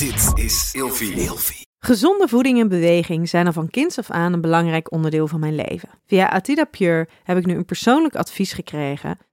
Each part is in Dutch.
Dit is Ilfie. Gezonde voeding en beweging zijn al van kinds af aan een belangrijk onderdeel van mijn leven. Via Atida Pure heb ik nu een persoonlijk advies gekregen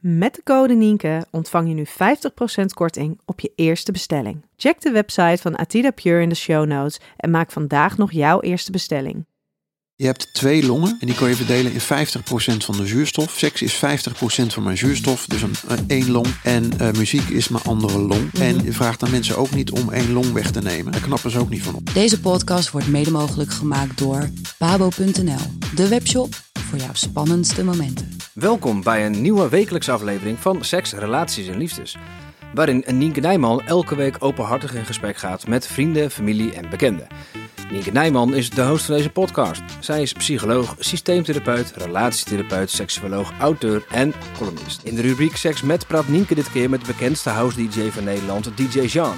Met de code Nienke ontvang je nu 50% korting op je eerste bestelling. Check de website van Atida Pure in de show notes en maak vandaag nog jouw eerste bestelling. Je hebt twee longen en die kan je verdelen in 50% van de zuurstof. Seks is 50% van mijn zuurstof, dus een, een één long. En eh, muziek is mijn andere long. En je vraagt aan mensen ook niet om één long weg te nemen. Daar knappen ze ook niet van op. Deze podcast wordt mede mogelijk gemaakt door pabo.nl, de webshop voor jouw spannendste momenten. Welkom bij een nieuwe wekelijkse aflevering van Seks, Relaties en Liefdes. Waarin Nienke Nijman elke week openhartig in gesprek gaat met vrienden, familie en bekenden. Nienke Nijman is de host van deze podcast. Zij is psycholoog, systeemtherapeut, relatietherapeut, seksuoloog, auteur en columnist. In de rubriek Seks met praat Nienke dit keer met de bekendste house-dj van Nederland, DJ Jean.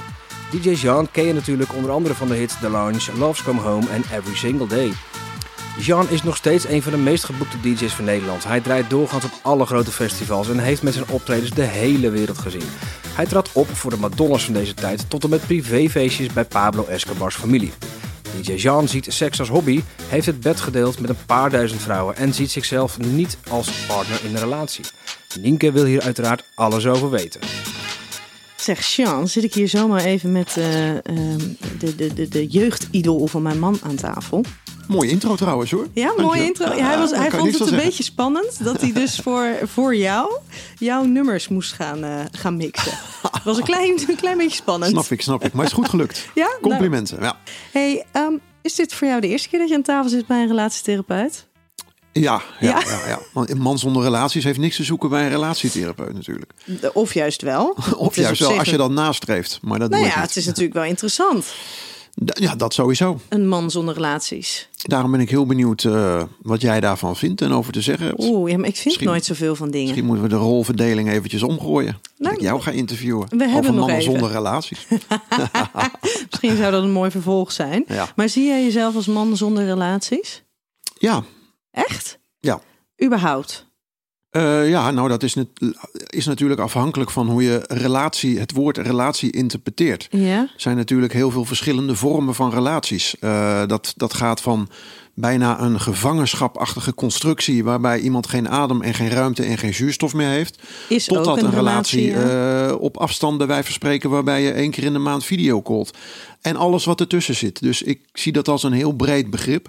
DJ Jean ken je natuurlijk onder andere van de hits The Lounge, Love's Come Home en Every Single Day. Jean is nog steeds een van de meest geboekte DJ's van Nederland. Hij draait doorgaans op alle grote festivals en heeft met zijn optredens de hele wereld gezien. Hij trad op voor de Madonna's van deze tijd tot en met privéfeestjes bij Pablo Escobar's familie. DJ Jean ziet seks als hobby, heeft het bed gedeeld met een paar duizend vrouwen en ziet zichzelf niet als partner in een relatie. Nienke wil hier uiteraard alles over weten. Zeg, Sean, zit ik hier zomaar even met uh, de, de, de, de jeugdidol van mijn man aan tafel. Mooie intro trouwens hoor. Ja, mooie intro. Ja, hij was, hij vond het een beetje spannend dat hij dus voor, voor jou jouw nummers moest gaan, uh, gaan mixen. Het was een klein, een klein beetje spannend. Snap ik, snap ik. Maar het is goed gelukt. ja? Nou. Complimenten. Ja. Hey, um, is dit voor jou de eerste keer dat je aan tafel zit bij een relatietherapeut? Ja, ja, Ja? ja? Ja, Want een man zonder relaties heeft niks te zoeken bij een relatietherapeut natuurlijk. Of juist wel. Of juist wel als je dat nastreeft. Maar dat Nou ja, het is natuurlijk wel interessant. Ja, dat sowieso. Een man zonder relaties. Daarom ben ik heel benieuwd eh, wat jij daarvan vindt en over te zeggen hebt. Oeh, ja, maar ik vind Misschien- nooit zoveel van dingen. Misschien moeten we de rolverdeling eventjes omgooien. Nou, ik jou ga interviewen. we hebben over nog mannen even. zonder relaties. Misschien zou dat een mooi vervolg zijn. Ja. Maar zie jij jezelf als man zonder relaties? Ja, Echt? ja. Überhaupt? Eh, ja, nou dat is, net, is natuurlijk afhankelijk van hoe je relatie, het woord relatie interpreteert. Ja? Er zijn natuurlijk heel veel verschillende vormen van relaties. Eh, dat, dat gaat van bijna een gevangenschapachtige constructie... waarbij iemand geen adem en geen ruimte en geen zuurstof meer heeft... Is totdat een, een relatie, eh, op afstand bij wijze van spreken... waarbij je één keer in de maand video callt. En alles wat ertussen zit. Dus ik zie dat als een heel breed begrip.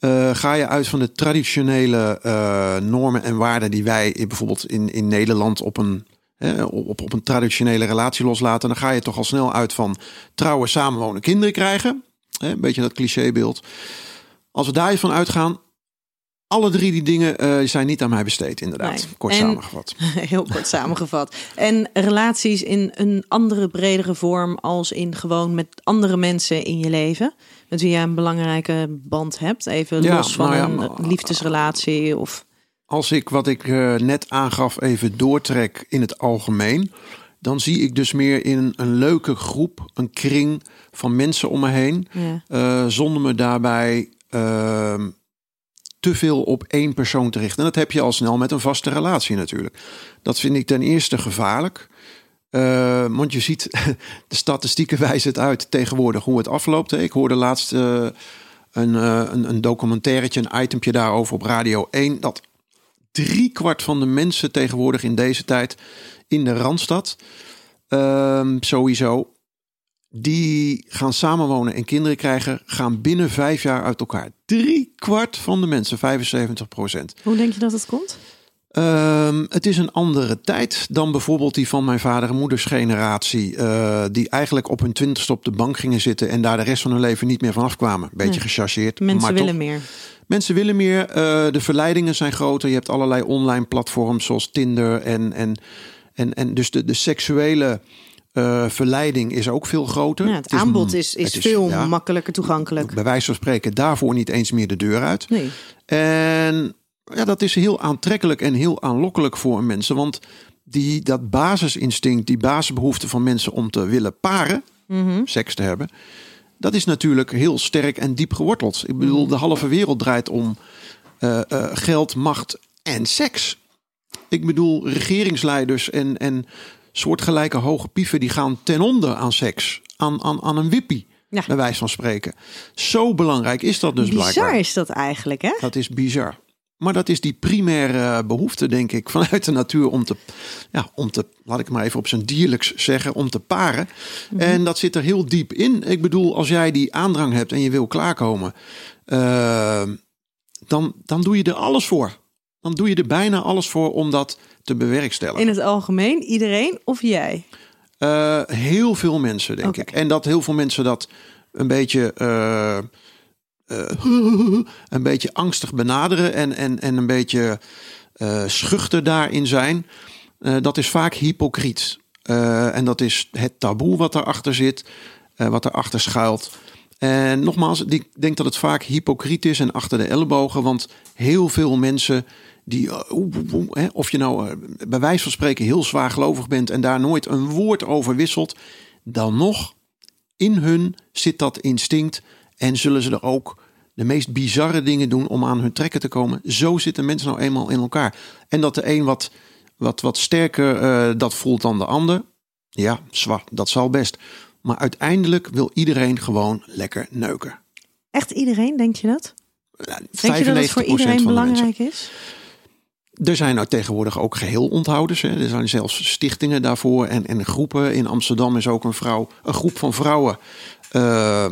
Eh, ga je uit van de traditionele eh, normen en waarden die wij in- bijvoorbeeld in, in Nederland op een, hè, op, op een traditionele relatie loslaten, dan ga je toch al snel uit van trouwen, samenwonen, kinderen krijgen. Hè, een beetje dat clichébeeld. Als we daar van uitgaan, alle drie die dingen eh, zijn niet aan mij besteed, inderdaad. Nee. Kort En- samengevat. Heel kort samengevat. En relaties in een andere, bredere vorm als in gewoon met andere mensen in je leven. Met wie je een belangrijke band hebt. Even Ja, los van nou ja, een maar- liefdesrelatie of... Als ik wat ik eh, net aangaf even doortrek in het algemeen, dan zie ik dus meer in een leuke groep, een kring van mensen om me heen, Ja. eh, zonder me daarbij ehm, te veel op één persoon te richten. En dat heb je al snel met een vaste relatie natuurlijk. Dat vind ik ten eerste gevaarlijk. Eh, want je ziet, de statistieken wijzen het uit tegenwoordig hoe het afloopt. Ik hoorde laatst eh, een, eh, een, een documentairetje, een itempje daarover op Radio 1. Dat driekwart van de mensen tegenwoordig in deze tijd in de Randstad ehm, sowieso die gaan samenwonen en kinderen krijgen, gaan binnen vijf jaar uit elkaar. Drie kwart van de mensen, 75 procent. Hoe denk je dat het komt? Ehm, het is een andere tijd dan bijvoorbeeld die van mijn vader en moeders generatie. eh, die eigenlijk op hun twintigste op de bank gingen zitten en daar de rest van hun leven niet meer vanaf kwamen. Beetje Nee. gechargeerd. Mensen maar willen toch. meer. Mensen willen meer. eh, de verleidingen zijn groter. Je hebt allerlei online platforms zoals Tinder. En, en, en, en dus de, de seksuele eh, verleiding is ook veel groter. Ja, het aanbod is, is, veel ja, makkelijker toegankelijk. Bij wijze van spreken daarvoor niet eens meer de deur uit. Nee. En ja, dat is heel aantrekkelijk en heel aanlokkelijk voor mensen. Want die, dat basisinstinct, die basisbehoefte van mensen om te willen paren, seks te hebben, dat is natuurlijk heel sterk en diep geworteld. Ik bedoel, de halve wereld draait om eh, eh, geld, macht en seks. Ik bedoel, regeringsleiders en, en soortgelijke hoge pieven die gaan ten onder aan seks. Aan, aan, aan een wippie, Ja. bij wijze van spreken. Zo belangrijk is dat dus Bizar blijkbaar. is dat eigenlijk, hè? Dat is bizar. Maar dat is die primaire behoefte, denk ik, vanuit de natuur om te, ja, om te, laat ik maar even op zijn dierlijks zeggen, om te paren. En dat zit er heel diep in. Ik bedoel, als jij die aandrang hebt en je wil klaarkomen, eh, dan, dan doe je er alles voor. Dan doe je er bijna alles voor om dat te bewerkstelligen. In het algemeen, iedereen of jij? Eh, heel veel mensen, denk ik. En dat heel veel mensen dat een beetje, eh, eh, een beetje angstig benaderen en, en, en een beetje eh, schuchter daarin zijn. Eh, dat is vaak hypocriet. En dat is het taboe wat daarachter zit, wat erachter schuilt. En nogmaals, ik denk dat het vaak hypocriet is en achter de ellebogen. Want heel veel mensen die, of je nou bij wijze van spreken heel zwaar gelovig bent en daar nooit een woord over wisselt, dan nog in hun zit dat instinct en zullen ze er ook de meest bizarre dingen doen om aan hun trekken te komen. Zo zitten mensen nou eenmaal in elkaar. En dat de een wat, wat, wat sterker eh, dat voelt dan de ander, ja, zwaar, dat zal best. Maar uiteindelijk wil iedereen gewoon lekker neuken. Echt iedereen, denk je dat? Denk je dat het voor 95% iedereen belangrijk is? Er zijn nou tegenwoordig ook geheel onthouders. Hè. Er zijn zelfs stichtingen daarvoor en, en groepen. In Amsterdam is ook een, vrouw, een groep van vrouwen eh,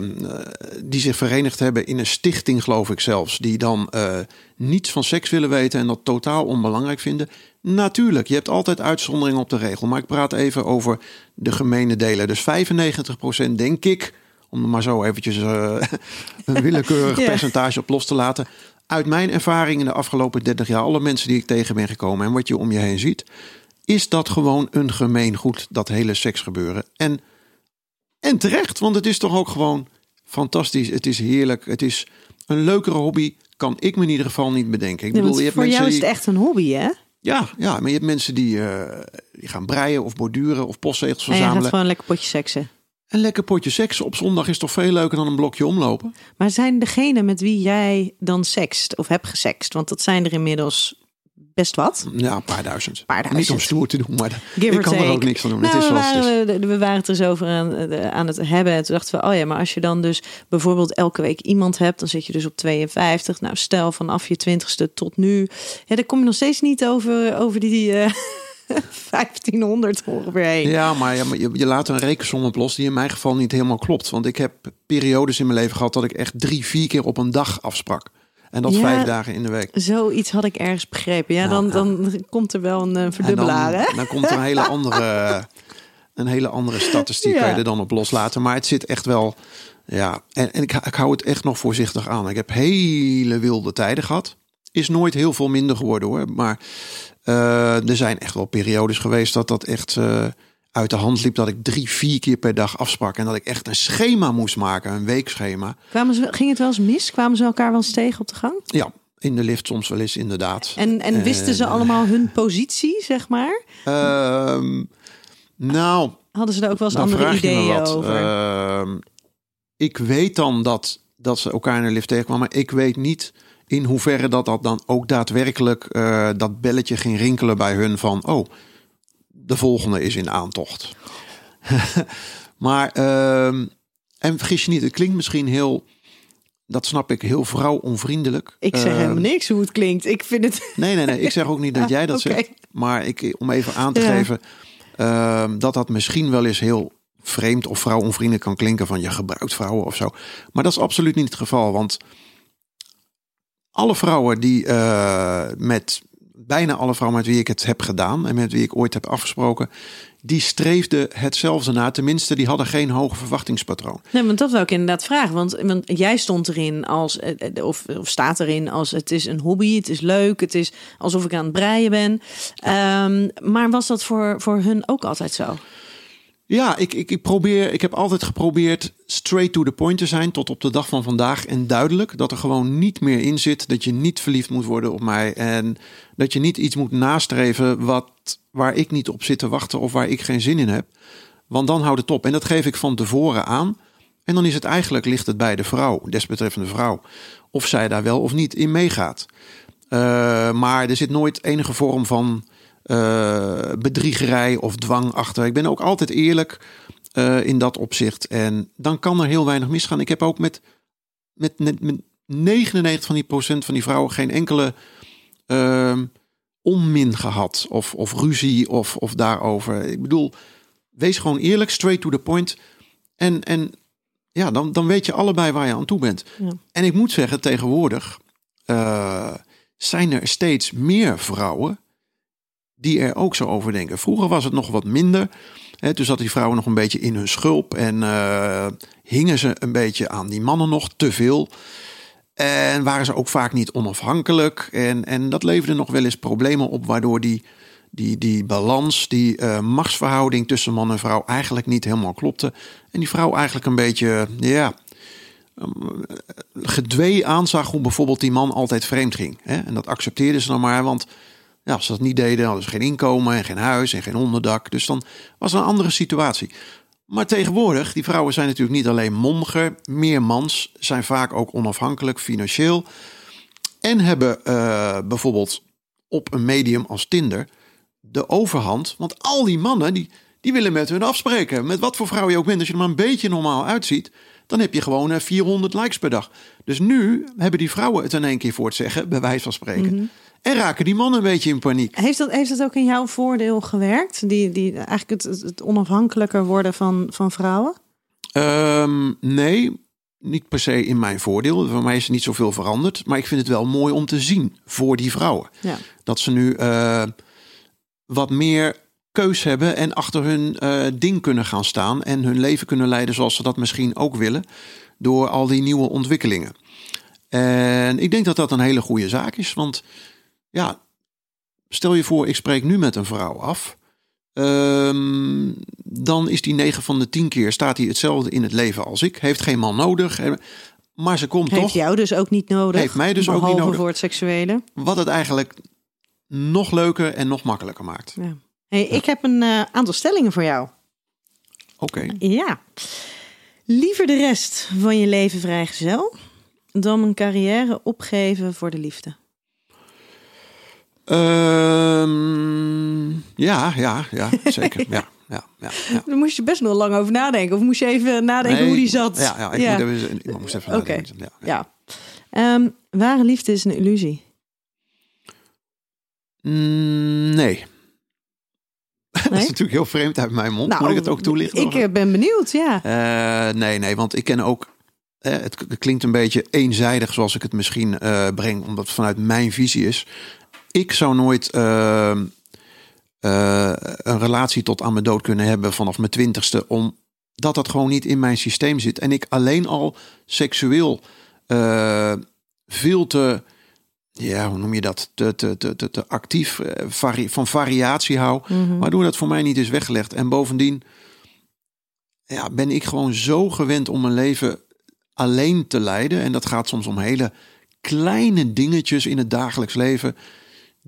die zich verenigd hebben in een stichting, geloof ik zelfs. Die dan eh, niets van seks willen weten en dat totaal onbelangrijk vinden. Natuurlijk, je hebt altijd uitzonderingen op de regel. Maar ik praat even over de gemene delen. Dus 95% denk ik, om er maar zo eventjes eh, een willekeurig percentage op los te laten. Uit mijn ervaring in de afgelopen 30 jaar, alle mensen die ik tegen ben gekomen en wat je om je heen ziet, is dat gewoon een gemeen goed, dat hele seksgebeuren. En, en terecht, want het is toch ook gewoon fantastisch. Het is heerlijk. Het is een leukere hobby, kan ik me in ieder geval niet bedenken. Ik bedoel, je hebt voor jou is het echt een hobby, hè? ja, ja, maar je hebt mensen die, eh, die gaan breien of borduren of postzegels En je gaat verzamelen. gewoon lekker potje seksen. Een lekker potje seks op zondag is toch veel leuker dan een blokje omlopen? Maar zijn degene met wie jij dan sekst of hebt gesext, want dat zijn er inmiddels best wat. Ja, een paar duizend. Paar Niet om stoer te doen, maar Give ik kan er ook niks van doen. Nou, het is we, zoals het is. waren, we waren het er over aan, eh, aan het hebben. En toen dachten we, oh ja, maar als je dan dus bijvoorbeeld elke week iemand hebt, dan zit je dus op 52. Nou, stel vanaf je twintigste tot nu. Ja, dan kom je nog steeds niet over, over die eh 1500 ongeveer heen. Ja, maar, ja, maar je, je laat een rekensom op los die in mijn geval niet helemaal klopt. Want ik heb periodes in mijn leven gehad dat ik echt drie, vier keer op een dag afsprak. En dat Ja. vijf dagen in de week. Zoiets had ik ergens begrepen. Ja, Ja, dan, dan komt er wel een eh, verdubbelaar, dan, dan komt er een hele andere, een hele andere statistiek Ja. kan je er dan op loslaten. Maar het zit echt wel, ja. En, en ik, ik hou het echt nog voorzichtig aan. Ik heb hele wilde tijden gehad. Is nooit heel veel minder geworden hoor. Maar eh, er zijn echt wel periodes geweest dat dat echt eh, uit de hand liep. Dat ik drie, vier keer per dag afsprak. En dat ik echt een schema moest maken, een weekschema. Kwamen ze, ging het wel eens mis? Kwamen ze elkaar wel eens tegen op de gang? Ja, in de lift soms wel eens inderdaad. En, en wisten ze En, allemaal hun positie, zeg maar? Ehm, nou, Hadden ze daar ook wel eens andere ideeën over? Ehm, ik weet dan dat, dat ze elkaar in de lift tegenkwamen. Maar ik weet niet in hoeverre dat, dat dan ook daadwerkelijk eh, dat belletje ging rinkelen bij hun van... Oh, de volgende is in aantocht. maar, ehm, en vergis je niet, het klinkt misschien heel... Dat snap ik, heel vrouwonvriendelijk. ik zeg Ehm, helemaal niks hoe het klinkt. Ik vind het... Nee, nee, nee. Ik zeg ook niet dat jij dat zegt. Maar ik, om even aan te Ja. geven ehm, dat dat misschien wel eens heel vreemd of vrouwonvriendelijk kan klinken van je gebruikt vrouwen of zo. Maar dat is absoluut niet het geval. Want alle vrouwen die eh, met bijna alle vrouwen met wie ik het heb gedaan en met wie ik ooit heb afgesproken, die streefden hetzelfde na. Tenminste, die hadden geen hoge verwachtingspatroon. Nee, want dat wil ik inderdaad vragen. Want, want jij stond erin als, eh, eh, of, of staat erin als het is een hobby, het is leuk, het is alsof ik aan het breien ben. Ehm, maar was dat voor, voor hun ook altijd zo? Ja, ik, ik, ik probeer, ik heb altijd geprobeerd straight to the point te zijn tot op de dag van vandaag. En duidelijk dat er gewoon niet meer in zit dat je niet verliefd moet worden op mij. En dat je niet iets moet nastreven wat, waar ik niet op zit te wachten of waar ik geen zin in heb. Want dan houdt het op. En dat geef ik van tevoren aan. En dan is het eigenlijk, ligt het bij de vrouw, desbetreffende vrouw, of zij daar wel of niet in meegaat. Uh, maar er zit nooit enige vorm van uh, bedriegerij of dwang achter. Ik ben ook altijd eerlijk uh, in dat opzicht. En dan kan er heel weinig misgaan. Ik heb ook met, met, met, met 99 van die procent van die vrouwen geen enkele uh, onmin gehad. Of, of ruzie of, of daarover. Ik bedoel, wees gewoon eerlijk, straight to the point. En, en ja, dan, dan weet je allebei waar je aan toe bent. Ja. En ik moet zeggen, tegenwoordig uh, zijn er steeds meer vrouwen die er ook zo over denken. Vroeger was het nog wat minder. Hè, toen zat die vrouwen nog een beetje in hun schulp en uh, hingen ze een beetje aan die mannen nog te veel. En waren ze ook vaak niet onafhankelijk. En, en dat leverde nog wel eens problemen op, waardoor die, die, die balans, die uh, machtsverhouding tussen man en vrouw eigenlijk niet helemaal klopte. En die vrouw eigenlijk een beetje, ja, gedwee aanzag hoe bijvoorbeeld die man altijd vreemd ging. Hè? En dat accepteerde ze dan maar, want ja, als ze dat niet deden, hadden ze geen inkomen en geen huis en geen onderdak. Dus dan was het een andere situatie. Maar tegenwoordig, die vrouwen zijn natuurlijk niet alleen mondiger, meer mans, zijn vaak ook onafhankelijk financieel. En hebben uh, bijvoorbeeld op een medium als Tinder de overhand. Want al die mannen, die, die willen met hun afspreken. Met wat voor vrouw je ook bent. Als je er maar een beetje normaal uitziet, dan heb je gewoon 400 eh, likes per dag. Dus nu hebben die vrouwen het in één keer voor het zeggen, bij wijze van spreken. -hmm. En raken die mannen een beetje in paniek. Heeft dat, heeft dat ook in jouw voordeel gewerkt? Die, die, eigenlijk het, het onafhankelijker worden van, van vrouwen? Um, nee, niet per se in mijn voordeel. Voor mij is er niet zoveel veranderd. Maar ik vind het wel mooi om te zien voor die vrouwen. Ja. Dat ze nu uh, wat meer keus hebben en achter hun uh, ding kunnen gaan staan. En hun leven kunnen leiden zoals ze dat misschien ook willen. Door al die nieuwe ontwikkelingen. En ik denk dat dat een hele goede zaak is. Want ja, stel je voor, ik spreek nu met een vrouw af. Um, dan is die 9 van de 10 keer staat hij hetzelfde in het leven als ik. Heeft geen man nodig. Maar ze komt heeft toch. Heeft jou dus ook niet nodig. Heeft mij dus ook niet nodig. voor het seksuele. Wat het eigenlijk nog leuker en nog makkelijker maakt. Ja. Hey, Ik heb een uh, aantal stellingen voor jou. Oké. Okay. Ja. Liever de rest van je leven vrijgezel dan een carrière opgeven voor de liefde. Um, ja, ja, ja, zeker. ja. Ja, ja, ja. Dan moest je best nog lang over nadenken. Of moest je even nadenken nee, hoe die zat? Ja, ja, ik, ja. Even, ik moest even okay. nadenken. Ja, ja. Um, ware liefde is een illusie? Mm, nee. Nee? dat is natuurlijk heel vreemd uit mijn mond. Nou, Moet ik het ook toelichten? Ik nog? ben benieuwd, ja. Uh, nee, nee, want ik ken ook... Eh, het klinkt een beetje eenzijdig zoals ik het misschien uh, breng, omdat het vanuit mijn visie is ik zou nooit uh, uh, een relatie tot aan mijn dood kunnen hebben vanaf mijn twintigste, omdat dat gewoon niet in mijn systeem zit. En ik alleen al seksueel uh, veel te, ja, hoe noem je dat, te, te, te, te, te actief vari van variatie hou, mm -hmm. waardoor dat voor mij niet is weggelegd. En bovendien ja, ben ik gewoon zo gewend om mijn leven alleen te leiden. En dat gaat soms om hele kleine dingetjes in het dagelijks leven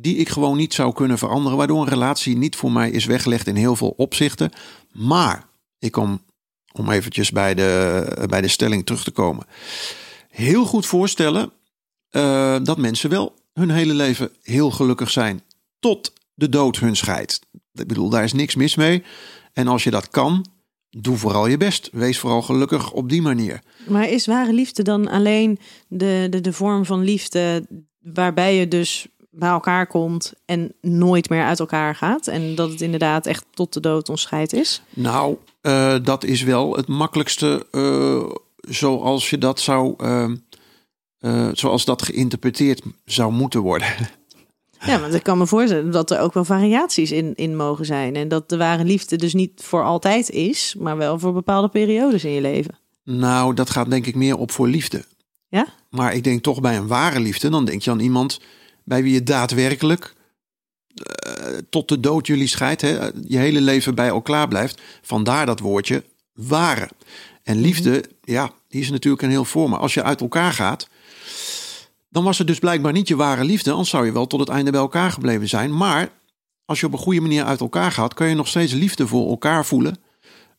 die ik gewoon niet zou kunnen veranderen, waardoor een relatie niet voor mij is weggelegd in heel veel opzichten. Maar ik kom, om eventjes bij de, bij de stelling terug te komen, heel goed voorstellen uh, dat mensen wel hun hele leven heel gelukkig zijn tot de dood hun scheidt. Ik bedoel, daar is niks mis mee. En als je dat kan, doe vooral je best. Wees vooral gelukkig op die manier. Maar is ware liefde dan alleen de, de, de vorm van liefde waarbij je dus bij elkaar komt en nooit meer uit elkaar gaat. En dat het inderdaad echt tot de dood ons scheidt is? Nou, uh, dat is wel het makkelijkste uh, zoals je dat zou. Uh, zoals dat geïnterpreteerd zou moeten worden. Ja, want ik kan me voorstellen dat er ook wel variaties in, in mogen zijn. En dat de ware liefde dus niet voor altijd is, maar wel voor bepaalde periodes in je leven. Nou, dat gaat denk ik meer op voor liefde. Ja? Maar ik denk toch bij een ware liefde, dan denk je aan iemand bij wie je daadwerkelijk uh, tot de dood jullie scheidt, hè, je hele leven bij elkaar blijft. Vandaar dat woordje ware. En liefde, ja, die is natuurlijk een heel vorm. Als je uit elkaar gaat, dan was het dus blijkbaar niet je ware liefde. Anders zou je wel tot het einde bij elkaar gebleven zijn. Maar als je op een goede manier uit elkaar gaat, kan je nog steeds liefde voor elkaar voelen.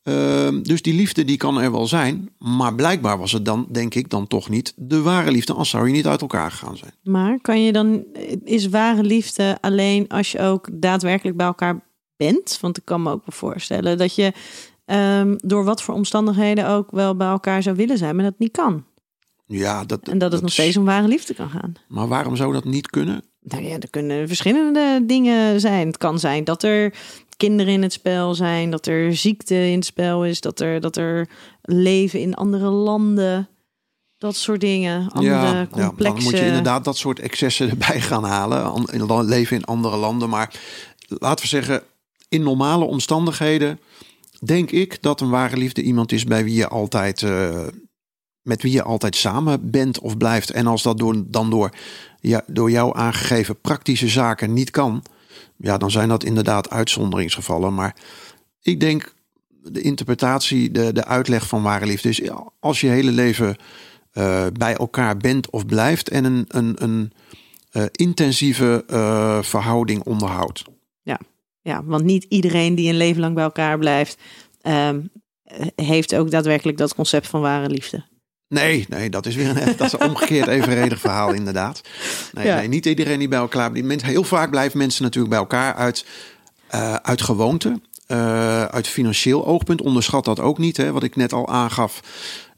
Ehm, dus die liefde die kan er wel zijn. Maar blijkbaar was het dan, denk ik, dan toch niet de ware liefde. Anders zou je niet uit elkaar gegaan zijn. Maar kan je dan, is ware liefde alleen als je ook daadwerkelijk bij elkaar bent? Want ik kan me ook wel voorstellen dat je ehm, door wat voor omstandigheden ook wel bij elkaar zou willen zijn, maar dat niet kan. Ja, dat, En dat het nog steeds om ware liefde kan gaan. Maar waarom zou dat niet kunnen? Nou ja, er kunnen verschillende dingen zijn. Het kan zijn dat er kinderen in het spel zijn, dat er ziekte in het spel is, dat er, dat er leven in andere landen, dat soort dingen. Andere ja, complexe. ja, dan moet je inderdaad dat soort excessen erbij gaan halen. In Leven in andere landen. Maar laten we zeggen, in normale omstandigheden denk ik dat een ware liefde iemand is bij wie je altijd, eh, met wie je altijd samen bent of blijft. En als dat door, dan door, ja, door jou aangegeven praktische zaken niet kan, ja, dan zijn dat inderdaad uitzonderingsgevallen. Maar ik denk de interpretatie, de, de uitleg van ware liefde is als je hele leven eh, bij elkaar bent of blijft en een, een, een eh, intensieve eh, verhouding onderhoudt. Ja, want niet iedereen die een leven lang bij elkaar blijft, ehm, eh, heeft ook daadwerkelijk dat concept van ware liefde. Nee, nee, dat is weer een, dat is een omgekeerd evenredig verhaal, inderdaad. Nee, Ja. nee, niet iedereen die bij elkaar mensen, Heel vaak blijven mensen natuurlijk bij elkaar uit, eh, uit gewoonte, eh, uit financieel oogpunt. Onderschat dat ook niet, hè, wat ik net al aangaf.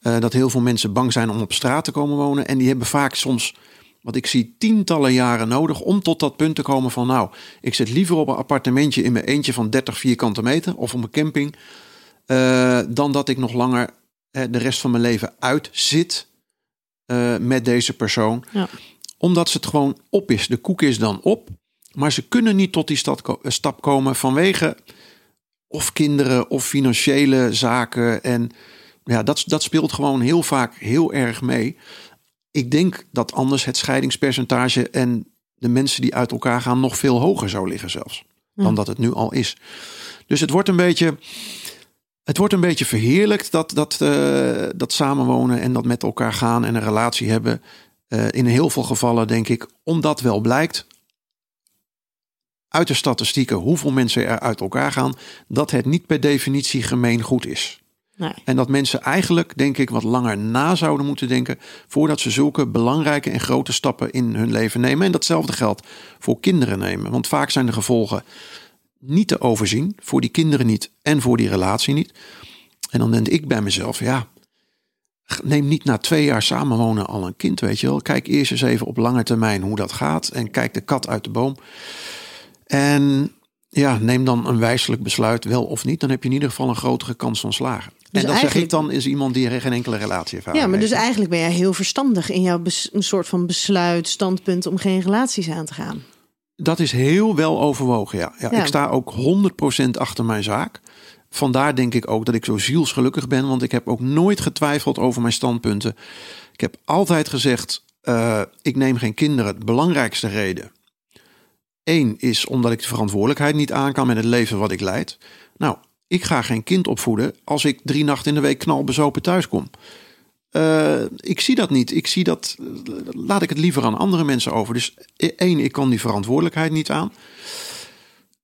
eh, dat heel veel mensen bang zijn om op straat te komen wonen. En die hebben vaak soms, wat ik zie, tientallen jaren nodig om tot dat punt te komen van... nou, ik zit liever op een appartementje in mijn eentje van 30 vierkante meter... of op een camping, dan dat ik nog langer de rest van mijn leven uit zit eh, met deze persoon. Ja. Omdat ze het gewoon op is. De koek is dan op. Maar ze kunnen niet tot die ko- eh, stap komen vanwege of kinderen of financiële zaken. En ja, dat, dat speelt gewoon heel vaak heel erg mee. Ik denk dat anders het scheidingspercentage en de mensen die uit elkaar gaan nog veel hoger zou liggen zelfs. Dan dat het nu al is. Dus het wordt een beetje. Het wordt een beetje verheerlijkt dat, dat, eh, dat samenwonen en dat met elkaar gaan en een relatie hebben. Eh, in heel veel gevallen denk ik, omdat wel blijkt uit de statistieken hoeveel mensen er uit elkaar gaan, dat het niet per definitie gemeen goed is. Nee. En dat mensen eigenlijk, denk ik, wat langer na zouden moeten denken voordat ze zulke belangrijke en grote stappen in hun leven nemen. En datzelfde geldt voor kinderen nemen. Want vaak zijn de gevolgen niet te overzien, voor die kinderen niet en voor die relatie niet. En dan denk ik bij mezelf, ja, neem niet na twee jaar samenwonen al een kind, weet je wel. Kijk eerst eens even op lange termijn hoe dat gaat en kijk de kat uit de boom. En ja, neem dan een wijselijk besluit, wel of niet. Dan heb je in ieder geval een grotere kans van slagen. en dat zeg ik dan is iemand die geen enkele relatie heeft. Ja, maar dus eigenlijk ben jij heel verstandig in jouw een soort van besluit, standpunt om geen relaties aan te gaan. Dat is heel wel overwogen, ja. ja, Ja. Ik sta ook 100% achter mijn zaak. Vandaar denk ik ook dat ik zo zielsgelukkig ben. Want ik heb ook nooit getwijfeld over mijn standpunten. Ik heb altijd gezegd, eh, ik neem geen kinderen. De belangrijkste reden. Eén is omdat ik de verantwoordelijkheid niet aan kan met het leven wat ik leid. Nou, ik ga geen kind opvoeden als ik drie nachten in de week knalbezopen thuis kom. Eh, ik zie dat niet. Ik zie dat. Laat ik het liever aan andere mensen over. Dus e- één, ik kan die verantwoordelijkheid niet aan.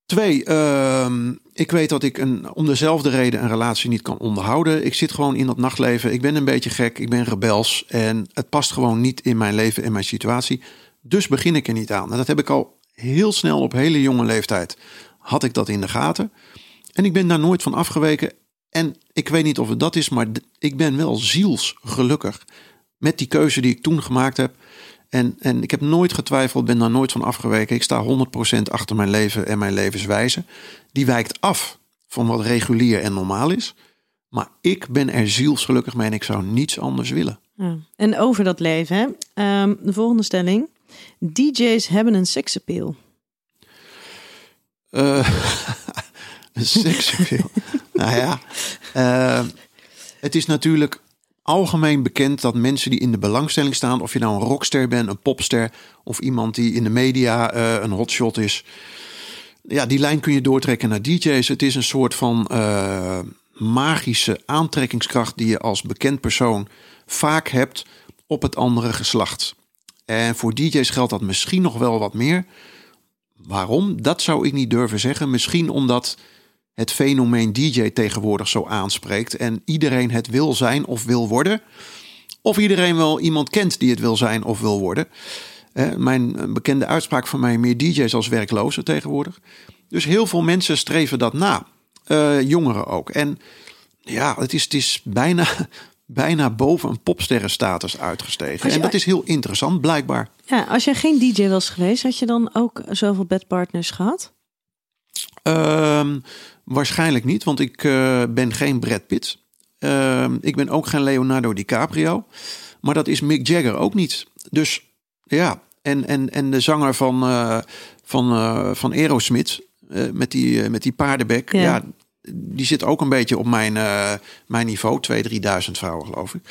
Twee, ehm, ik weet dat ik een, om dezelfde reden een relatie niet kan onderhouden. Ik zit gewoon in dat nachtleven. Ik ben een beetje gek. Ik ben rebels. En het past gewoon niet in mijn leven en mijn situatie. Dus begin ik er niet aan. En dat heb ik al heel snel op hele jonge leeftijd. Had ik dat in de gaten. En ik ben daar nooit van afgeweken. En ik weet niet of het dat is, maar ik ben wel zielsgelukkig met die keuze die ik toen gemaakt heb. En, en ik heb nooit getwijfeld, ben daar noonooit van afgeweken. Ik sta 100% achter mijn leven en mijn levenswijze. Die wijkt af van wat regulier en normaal is. Maar ik ben er zielsgelukkig mee en ik zou niets anders willen. Ja. En over dat leven, hè? Ehm, de volgende stelling. DJ's hebben een seksappeal. Eh seksueel. nou ja, eh, het is natuurlijk algemeen bekend dat mensen die in de belangstelling staan, of je nou een rockster bent, een popster of iemand die in de media eh, een hotshot is, ja, die lijn kun je doortrekken naar DJ's. Het is een soort van eh, magische aantrekkingskracht die je als bekend persoon vaak hebt op het andere geslacht. En voor DJ's geldt dat misschien nog wel wat meer. Waarom? Dat zou ik niet durven zeggen. Misschien omdat het fenomeen DJ tegenwoordig zo aanspreekt en iedereen het wil zijn of wil worden. Of iedereen wel iemand kent die het wil zijn of wil worden. Eh, mijn bekende uitspraak van mij: meer DJ's als werklozen tegenwoordig. Dus heel veel mensen streven dat na. Eh, jongeren ook. En ja, het is, het is bijna, bijna boven een popsterrenstatus uitgestegen. Je- En dat is heel interessant, blijkbaar. Ja, als je geen DJ was geweest, had je dan ook zoveel bedpartners gehad? Ehm, waarschijnlijk niet, want ik eh, ben geen Brad Pitt. Ehm, ik ben ook geen Leonardo DiCaprio. Maar dat is Mick Jagger ook niet. Dus ja, en, en, en de zanger van, eh, van, eh, van Aerosmith, met, die, met die paardenbek, Ja. ja. die zit ook een beetje op mijn, mijn niveau. 2.000, 3.000 vrouwen, geloof ik.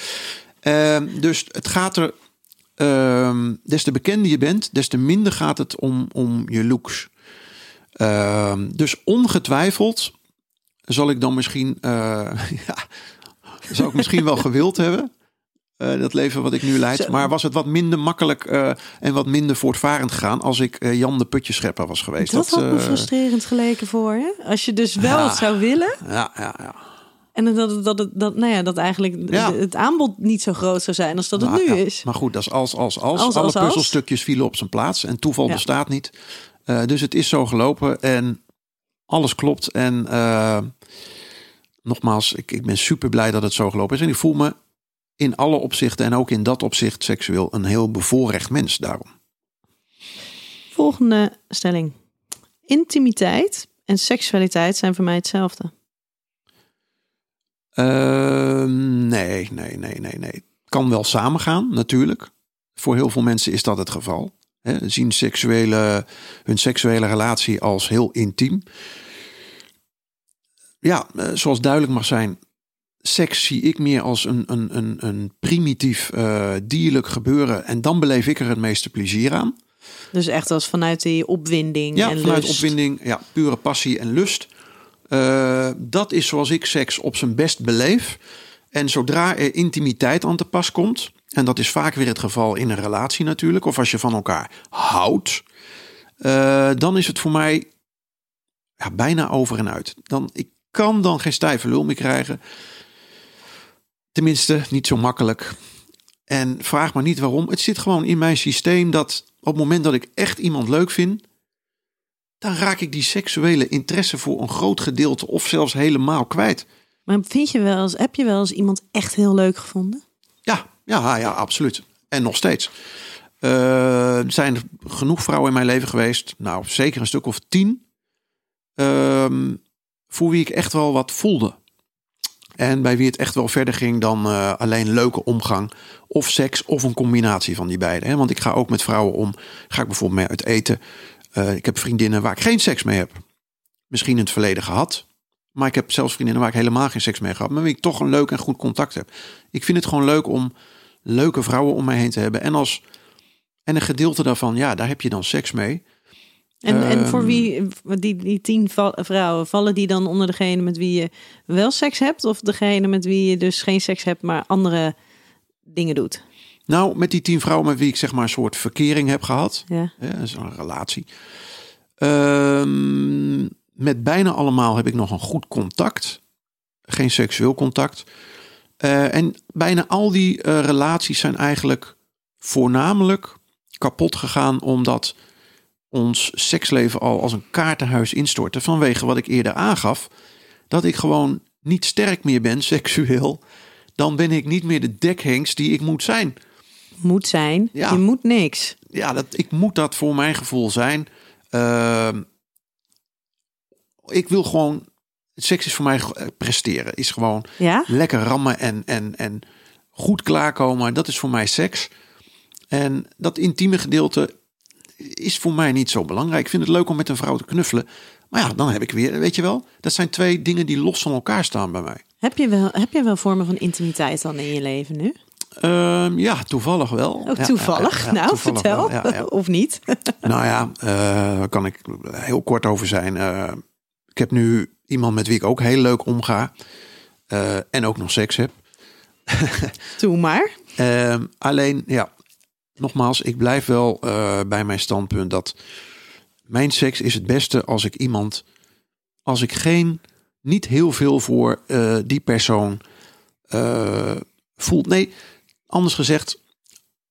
Ehm, dus het gaat er, ehm, des te bekender je bent, des te minder gaat het om, om je looks. Ehm, dus ongetwijfeld zal ik dan misschien, eh, ja, zou ik misschien wel gewild hebben. eh, dat leven wat ik nu leid. Zo. Maar was het wat minder makkelijk eh, en wat minder voortvarend gegaan als ik Jan de Putjeschepper was geweest. Dat, had me frustrerend geleken voor je. Als je dus wel Ja. het zou willen. ja, ja, ja. En dat, dat, het- dat, nou ja, dat eigenlijk Ja. het aanbod niet zo groot zou zijn als dat het nu ja, is. Maar goed, dat is als, als, als. Als, Alle als, als. puzzelstukjes vielen op zijn plaats. En toeval bestaat niet. Eh, dus het is zo gelopen. En alles klopt. En eh, nogmaals, ik, ik ben super blij dat het zo gelopen is. En ik voel me in alle opzichten en ook in dat opzicht seksueel een heel bevoorrecht mens daarom. Volgende stelling. Intimiteit en seksualiteit zijn voor mij hetzelfde. Ehm, nee, nee, nee, nee, nee. Kan wel samengaan, natuurlijk. Voor heel veel mensen is dat het geval. Hè, zien seksuele, hun seksuele relatie als heel intiem. Ja, eh, zoals duidelijk mag zijn, seks zie ik meer als een, een, een, een primitief eh, dierlijk gebeuren. En dan beleef ik er het meeste plezier aan. Dus echt als vanuit die opwinding Ja, en vanuit lust. opwinding, ja, pure passie en lust. Eh, dat is zoals ik seks op zijn best beleef. En zodra er intimiteit aan te pas komt, en dat is vaak weer het geval in een relatie natuurlijk, of als je van elkaar houdt, eh, dan is het voor mij ja, bijna over en uit. Dan, ik kan dan geen stijve lul meer krijgen. Tenminste, niet zo makkelijk. En vraag maar niet waarom. Het zit gewoon in mijn systeem dat op het moment dat ik echt iemand leuk vind, dan raak ik die seksuele interesse voor een groot gedeelte of zelfs helemaal kwijt. Maar vind je wel eens, heb je wel eens iemand echt heel leuk gevonden? Ja, ja, ja, absoluut. En nog steeds. Eh, er zijn genoeg vrouwen in mijn leven geweest, nou zeker een stuk of tien, ehm, voor wie ik echt wel wat voelde. En bij wie het echt wel verder ging dan eh, alleen leuke omgang. Of seks of een combinatie van die beide. Hè? Want ik ga ook met vrouwen om. Ga ik bijvoorbeeld mee uit eten. Eh, ik heb vriendinnen waar ik geen seks mee heb. Misschien in het verleden gehad. Maar ik heb zelfs vriendinnen waar ik helemaal geen seks mee gehad. Maar wie ik toch een leuk en goed contact heb. Ik vind het gewoon leuk om leuke vrouwen om mij heen te hebben. En, als, en een gedeelte daarvan, ja, daar heb je dan seks mee. En, en voor Ehm. wie, die, die tien vrouwen, vallen die dan onder degene met wie je wel seks hebt? Of degene met wie je dus geen seks hebt, maar andere dingen doet? Nou, met die tien vrouwen met wie ik zeg maar een soort verkering heb gehad. Ja. Ja, dat is een relatie. Ehm, met bijna allemaal heb ik nog een goed contact. Geen seksueel contact. Eh, en bijna al die eh, relaties zijn eigenlijk voornamelijk kapot gegaan omdat ons seksleven al als een kaartenhuis instortte. Vanwege wat ik eerder aangaf. Dat ik gewoon niet sterk meer ben seksueel. Dan ben ik niet meer de dekhengst die ik moet zijn Moet zijn. Ja. Je moet niks. ja, dat, ik moet dat voor mijn gevoel zijn. Ehm, ik wil gewoon. Seks is voor mij eh, presteren. Is gewoon Ja? lekker rammen en, en, en goed klaarkomen. Dat is voor mij seks. En dat intieme gedeelte is voor mij niet zo belangrijk. Ik vind het leuk om met een vrouw te knuffelen. Maar ja, dan heb ik weer, weet je wel, dat zijn twee dingen die los van elkaar staan bij mij. Heb je wel, heb je wel vormen van intimiteit dan in je leven nu? Ehm, ja, toevallig wel. Oh, toevallig. ja, ja, nou, toevallig vertel. of niet? Nou ja, eh, daar kan ik heel kort over zijn. Eh, ik heb nu iemand met wie ik ook heel leuk omga. eh, en ook nog seks heb. Doe maar. Ehm, alleen, ja, nogmaals, ik blijf wel eh, bij mijn standpunt dat mijn seks is het beste als ik iemand, als ik geen, niet heel veel voor eh, die persoon eh, voel. Nee, anders gezegd,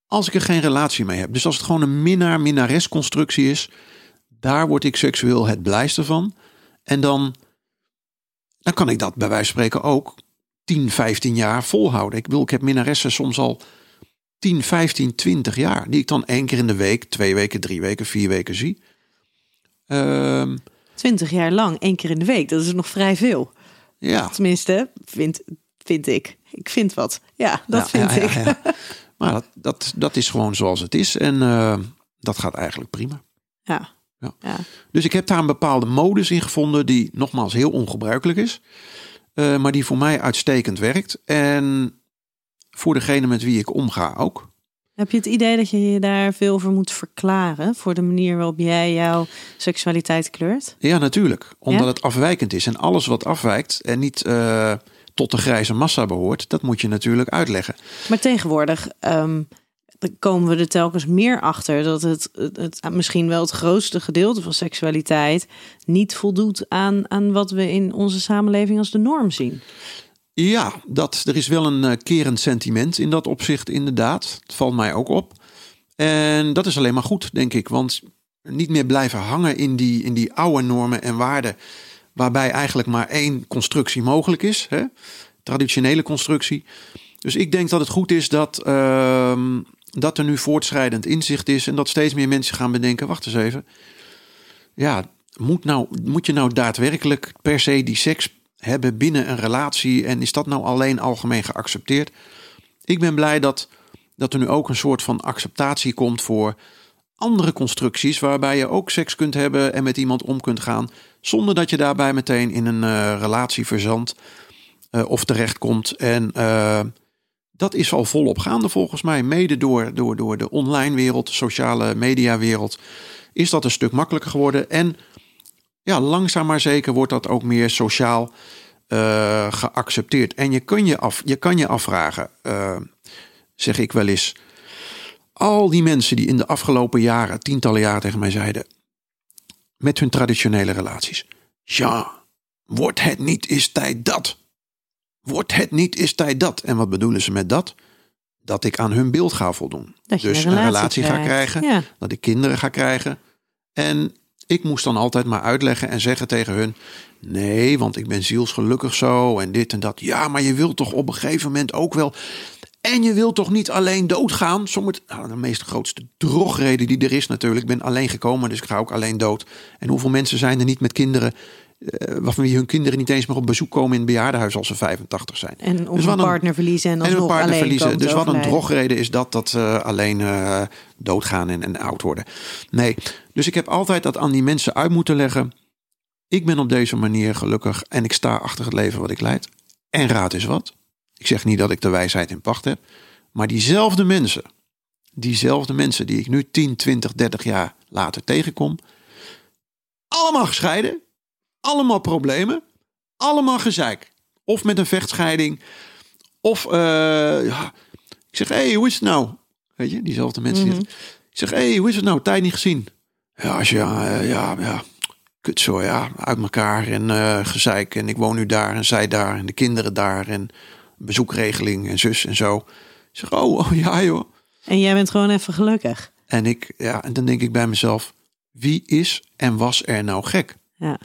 als ik er geen relatie mee heb. Dus als het gewoon een minnaar-minnares constructie is, daar word ik seksueel het blijste van. En dan, dan kan ik dat bij wijze van spreken ook 10, 15 jaar volhouden. Ik bedoel, ik heb minnaressen soms al 10, 15, 20 jaar. Die ik dan één keer in de week, twee weken, drie weken, vier weken zie. Ehm, Twintig jaar lang, één keer in de week. Dat is nog vrij veel. ja, Tenminste, vind, vind ik. Ik vind wat. Ja, dat Ja, vind ja, ja, ik. ja. Maar dat, dat, dat is gewoon zoals het is. En eh, dat gaat eigenlijk prima. Ja. Ja. ja. Dus ik heb daar een bepaalde modus in gevonden die nogmaals heel ongebruikelijk is. eh, maar die voor mij uitstekend werkt. En voor degene met wie ik omga ook. Heb je het idee dat je je daar veel voor moet verklaren? Voor de manier waarop jij jouw seksualiteit kleurt? Ja, natuurlijk. Omdat Ja? het afwijkend is. En alles wat afwijkt en niet eh, tot de grijze massa behoort, dat moet je natuurlijk uitleggen. Maar tegenwoordig ehm, komen we er telkens meer achter dat het, het, het- misschien wel het grootste gedeelte van seksualiteit niet voldoet aan, aan wat we in onze samenleving als de norm zien. Ja, dat, er is wel een eh, kerend sentiment in dat opzicht, inderdaad. Het valt mij ook op. En dat is alleen maar goed, denk ik. Want niet meer blijven hangen in die, in die oude normen en waarden. Waarbij eigenlijk maar één constructie mogelijk is. Hè? Traditionele constructie. Dus ik denk dat het goed is dat, ehm, dat er nu voortschrijdend inzicht is. En dat steeds meer mensen gaan bedenken: wacht eens even. Ja, moet, nou, moet je nou daadwerkelijk per se die seks hebben binnen een relatie? En is dat nou alleen algemeen geaccepteerd? Ik ben blij dat, dat er nu ook een soort van acceptatie komt voor andere constructies. Waarbij je ook seks kunt hebben en met iemand om kunt gaan. Zonder dat je daarbij meteen in een eh, relatie verzandt eh, of terechtkomt. En eh, dat is al volop gaande volgens mij. Mede door, door, door de online wereld, sociale mediawereld. Is dat een stuk makkelijker geworden. En ja, langzaam maar zeker wordt dat ook meer sociaal eh, geaccepteerd. En je kan je, af, je, kan je afvragen, eh, zeg ik wel eens. Al die mensen die in de afgelopen jaren, tientallen jaren tegen mij zeiden. met hun traditionele relaties. Ja, wordt het niet is tijd dat? Wordt het niet is tijd dat? En wat bedoelen ze met dat? Dat ik aan hun beeld ga voldoen. Dat dus een een relatie ga krijgen. Ja. Dat ik kinderen ga krijgen. En ik moest dan altijd maar uitleggen en zeggen tegen hun: nee, want ik ben zielsgelukkig zo en dit en dat. Ja, maar je wilt toch op een gegeven moment ook wel. En je wilt toch niet alleen doodgaan? Sommige, nou, de meest grootste drogreden die er is natuurlijk. Ik ben alleen gekomen, dus ik ga ook alleen dood. En hoeveel mensen zijn er niet met kinderen, eh, waarvan wie hun kinderen niet eens meer op bezoek komen in het bejaardenhuis als ze 85 zijn? En of Dus een wat een- partner verliezen en en een partner alleen verliezen. Dus wat een drogreden is dat, dat ze alleen eh, doodgaan en, en oud worden. Nee, dus ik heb altijd dat aan die mensen uit moeten leggen. Ik ben op deze manier gelukkig en ik sta achter het leven wat ik leid. En raad is wat. Ik zeg niet dat ik de wijsheid in pacht heb. Maar diezelfde mensen, diezelfde mensen die ik nu 10, 20, 30 jaar later tegenkom. Allemaal gescheiden. Allemaal problemen. Allemaal gezeik. Of met een vechtscheiding. Of, eh, ja, ik zeg, hé, hey, hoe is het nou? Weet je, diezelfde mensen. die- Ik zeg, hé, hey, hoe is het nou? Tijd niet gezien. Ja, als je, ja, ja, kut zo, ja, uit elkaar en eh, gezeik. En ik woon nu daar en zij daar en de kinderen daar en bezoekregeling en zus en zo. Ik zeg, oh, oh ja joh. En jij bent gewoon even gelukkig. En ik, ja, en dan denk ik bij mezelf, wie is en was er nou gek? Ja.